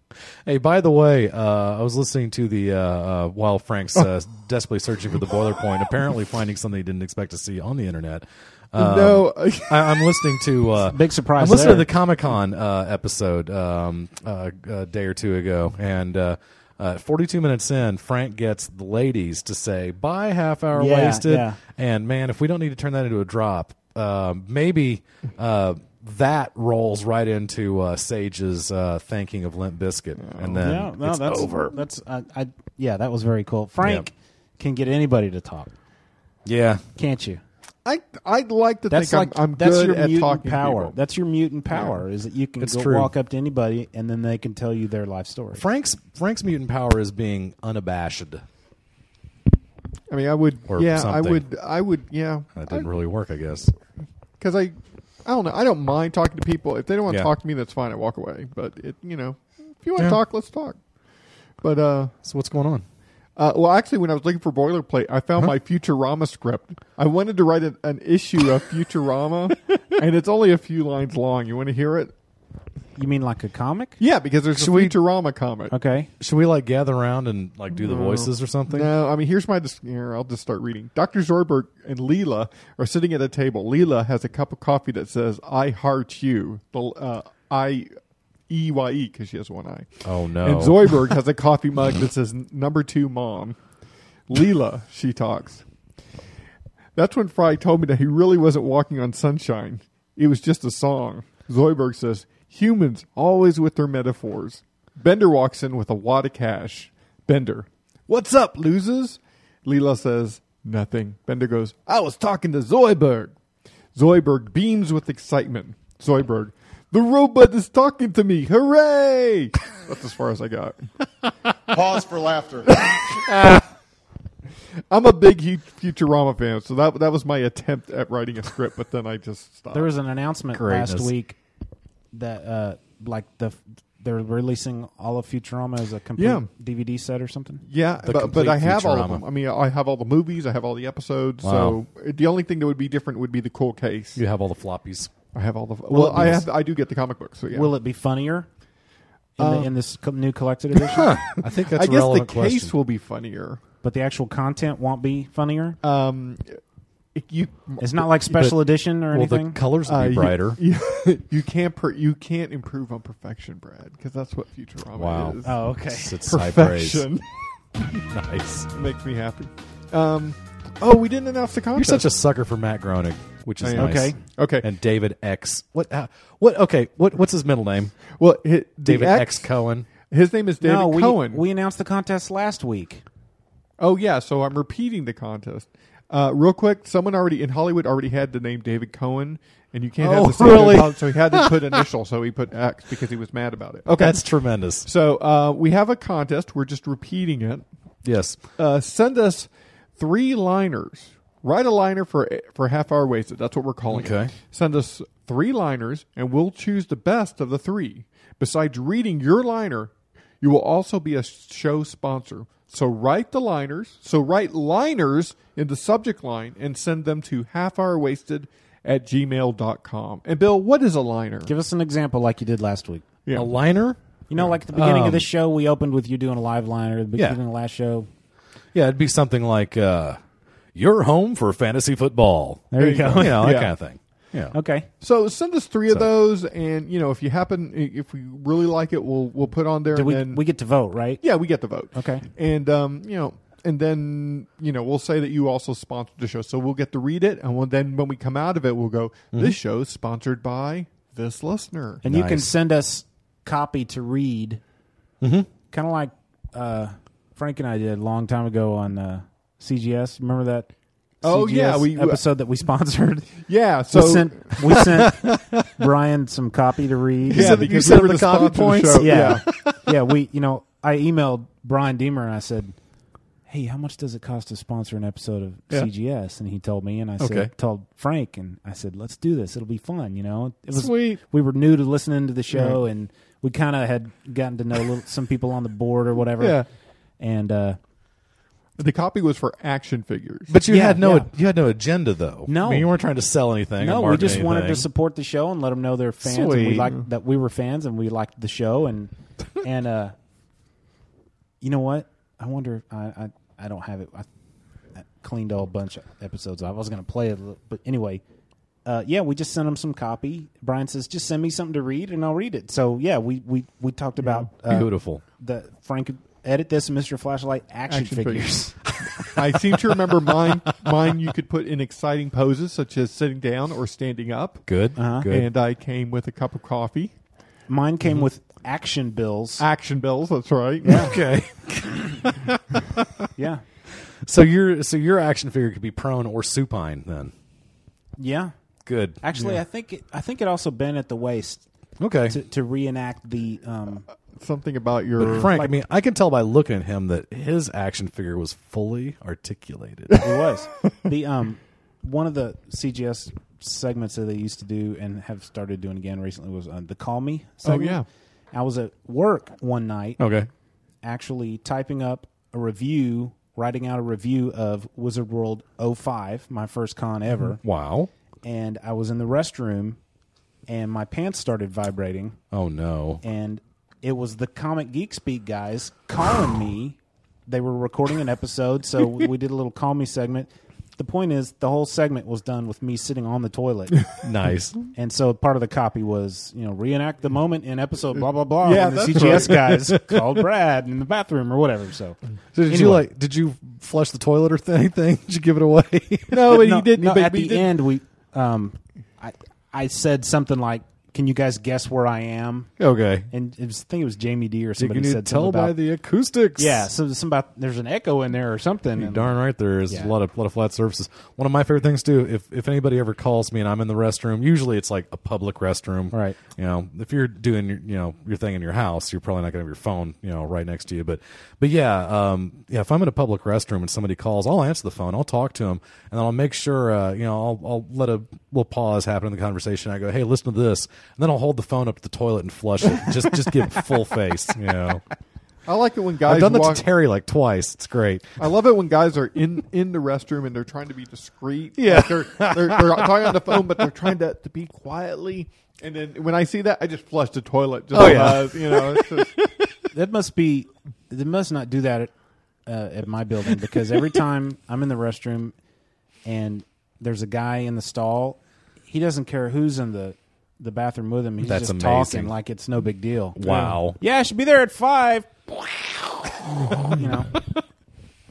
Hey, by the way, uh, I was listening to the uh, uh, while Frank's uh, desperately searching for the boiler point, apparently finding something he didn't expect to see on the internet. Um, No. I, I'm listening to uh, Big surprise I'm listening there. to the Comic Con uh, episode um, uh, a day or two ago, and uh, uh, 42 minutes in, Frank gets the ladies to say "Bye, half hour Yeah, wasted," yeah. and man, if we don't need to turn that into a drop, um, maybe. Uh, that rolls right into uh, Sage's uh, thanking of Limp Bizkit, and then yeah, no, it's that's over. That's I, I yeah, that was very cool. Frank can get anybody to talk, Yeah, can't you? I I'd like to That's think like I'm, I'm that's good your at mutant talking power. people. That's your mutant power is that you can It's go walk up to anybody and then they can tell you their life story. Frank's Frank's mutant power is being unabashed. I mean, I would. Or yeah, I would. I would. Yeah, That didn't really work, I guess. because I, I don't know. I don't mind talking to people. If they don't want to Yeah. talk to me, that's fine. I walk away. But it, you know, if you want Yeah. to talk, let's talk. But uh, So what's going on? uh, well, actually, when I was looking for boilerplate, I found my Futurama script. I wanted to write an, an issue of Futurama, and it's only a few lines long. You want to hear it? You mean like a comic? Yeah, because there's Should a we- Futurama comic. Okay. Should we like gather around and like do the voices or something? No, I mean here's my dis- here. I'll just start reading. Doctor Zoidberg and Leela are sitting at a table. Leela has a cup of coffee that says "I heart you." The uh, I E Y E because she has one eye. Oh no. And Zoidberg has a coffee mug that says "Number Two Mom." Leela, she talks. That's when Fry told me that he really wasn't walking on sunshine. It was just a song. Zoidberg says, Humans always with their metaphors. Bender walks in with a wad of cash. Bender, what's up, losers? Leela says, nothing. Bender goes, I was talking to Zoidberg. Zoidberg beams with excitement. Zoidberg, the robot is talking to me. Hooray! That's as far as I got. Pause for laughter. I'm a big Hu- Futurama fan, so that that was my attempt at writing a script, but then I just stopped. There was an announcement Greatness. last week that uh, like the they're releasing all of Futurama as a complete Yeah. DVD set or something. Yeah, but, but I have all of them. I mean, I have all the movies. I have all the episodes. Wow. So the only thing that would be different would be the cool case. You have all the floppies. I have all the. Will Well, be- I have. I do get the comic books. So yeah. Will it be funnier in, Uh, the, in this co- new collected edition? I think that's I a guess the case question. will be funnier. but the actual content won't be funnier. Um, you. It's not like special but- edition or well, the anything. colors will Uh, be you- brighter. You, you can't. Per, you can't improve on perfection, Brad, because that's what Futurama Wow. is. Oh, okay. It's- it's high praise. perfection. nice. makes me happy. Um, oh, we didn't announce the contest. You're contest. such a sucker for Matt Groening, which is I am. nice. Okay. Okay. And David X. What? Uh, what? Okay. What? What's his middle name? well, hi- the David X, Cohen. His name is David no, we, Cohen. we announced the contest last week. Oh yeah, so I'm repeating the contest. Uh, real quick, someone already in Hollywood already had the name David Cohen, and you can't Oh, have the same really? name, so he had to put initial, so he put X because he was mad about it. Okay, That's tremendous. so uh, we have a contest. We're just repeating it. Yes. Uh, send us three liners. Write a liner for for half hour wasted. That's what we're calling it. Okay. Send us three liners, and we'll choose the best of the three. Besides reading your liner, you will also be a show sponsor. So write the liners. So write liners in the subject line and send them to halfhourwasted at gmail.com. And Bill, what is a liner? Give us an example like you did last week. Yeah. A liner? You know, like at the beginning Um, of this show, we opened with you doing a live liner. At the Yeah. beginning of the last show. Yeah, it'd be something like uh, "You're home for fantasy football." There you go. You know that Yeah. kind of thing. Yeah. Okay. So send us three of those, and you know if you happen, if we really like it, we'll we'll put on there. Do and we then, we get to vote, right? Yeah, we get the vote. Okay. And um, you know, and then you know, we'll say that you also sponsored the show, so we'll get to read it, and we'll, then when we come out of it, we'll go, "This show is sponsored by this listener." And you can send us copy to read. Mm-hmm. Kind of like uh, Frank and I did a long time ago on uh, CGS. Remember that? Oh, CGS yeah, we- episode that we sponsored. Yeah, so we sent we sent Brian some copy to read. Yeah, because you sent we were the copy of the points? show. yeah, yeah. We, you know, I emailed Brian Deemer and I said, "Hey, how much does it cost to sponsor an episode of Yeah. CGS?" And he told me, and I said, Okay. told Frank, and I said, "Let's do this. It'll be fun." You know, it was Sweet. We were new to listening to the show, and we kind of had gotten to know little, some people on the board or whatever. Yeah. and uh, The copy was for action figures. But you Yeah, had no yeah. you had no agenda though. No. I mean, you weren't trying to sell anything. no, we market just wanted to anything. support the show and let them know they're fans, and we Sweet. liked that we were fans, and we liked the show, and and uh, you know what? I wonder. I I, I don't have it. I, I cleaned a bunch of episodes. off. I was going to play it, but anyway. Uh, yeah, we just sent them some copy. Brian says, "Just send me something to read, and I'll read it." So yeah, we we, we talked about uh, Beautiful. The Frank edit this, Mister Flashlight action, Action figures. I seem to remember mine. Mine you could put in exciting poses such as sitting down or standing up. Good. Uh-huh. Good. And I came with a cup of coffee. Mine came with action bills. Action bills. That's right. okay. yeah, So your so your action figure could be prone or supine then. yeah. Good. Actually, I think it, I think it also bent at the waist Okay. to, to reenact the. Um, Something about your But Frank, I mean, I can tell by looking at him that his action figure was fully articulated. it was the um one of the CGS segments that they used to do and have started doing again recently was uh, the Call Me. Segment. yeah. I was at work one night, okay. actually typing up a review, writing out a review of Wizard World 05, my first con ever, Wow. and I was in the restroom, and my pants started vibrating. Oh no. and it was the Comic Geek Speak guys calling me. They were recording an episode, so we did a little call me segment. The point is, the whole segment was done with me sitting on the toilet, Nice. and so part of the copy was, you know, reenact the moment in episode blah blah blah. Yeah, when the that's CGS right. guys called Brad in the bathroom or whatever. So, So did you Anyway. like? Did you flush the toilet or th- anything? Did you give it away? no, but no, he didn't. no, but at he the didn't- end, we, um, I, I said something like, can you guys guess where I am? Okay. And it was, I think it was Jamie D or You somebody can said tell by about, the acoustics. Yeah, so some about there's an echo in there or something. You and- darn right there is Yeah. a lot of lot of flat surfaces. One of my favorite things too, if if anybody ever calls me and I'm in the restroom, usually it's like a public restroom. Right. You know, if you're doing your you know your thing in your house, you're probably not going to have your phone you know right next to you. But but yeah, um, yeah. If I'm in a public restroom and somebody calls, I'll answer the phone. I'll talk to them, and then I'll make sure uh, you know I'll I'll let a little pause happen in the conversation. I go, hey, listen to this, and then I'll hold the phone up to the toilet and flush it. just just give full face. You know. I like it when guys I've done that walk- to Terry like twice. It's great. I love it when guys are in, in the restroom and they're trying to be discreet. Yeah. Like they're, they're they're talking on the phone, but they're trying to, to be quietly. And then when I see that, I just flush the toilet. Just Oh, yeah. you know. It's just, that must be they must not do that at, uh, at my building because every time I'm in the restroom and there's a guy in the stall, he doesn't care who's in the the bathroom with him. He's That's just amazing. talking like it's no big deal. Wow. Yeah, I should be there at five. you know,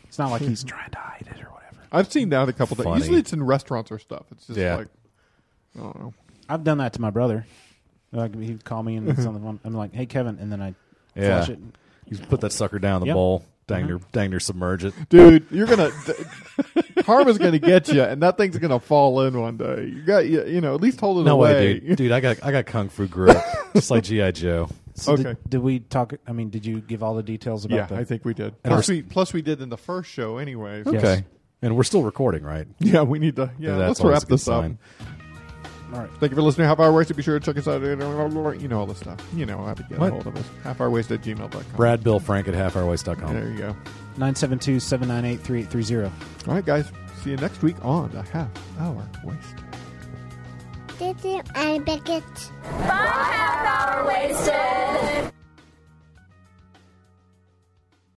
it's not like he's trying to hide it or whatever. I've seen that a couple times. Usually it's in restaurants or stuff. It's just Yeah. like, I don't know. I've done that to my brother. Like he'd call me and it's on the phone. I'm like, "Hey, Kevin," and then I Yeah. flush it. You put that sucker down the Yep. bowl, dang near, mm-hmm. dang near submerge it. Dude, you're gonna karma's gonna get you, and that thing's gonna fall in one day. You got you, you know at least hold it No away. way, dude. Dude, I got I got kung fu grip, just like GI Joe. So Okay. Did, did we talk? I mean, did you give all the details about Yeah, the? I think we did. Plus we're- we, plus we did in the first show anyway. Okay, and we're still recording, right? Yeah, we need to. Yeah, That's let's wrap a good this up. sign. All right. Thank you for listening to Half Hour Waste. Be sure to check us out. You know all this stuff. You know how to get What? a hold of us. Half Hour Waste at gmail.com. Brad, Bill, Frank at halfourwaste.com. There you go. 972-798-3830. All right, guys. See you next week on the Half Hour Waste. Did you and Beckett? Bye, half hour wasted.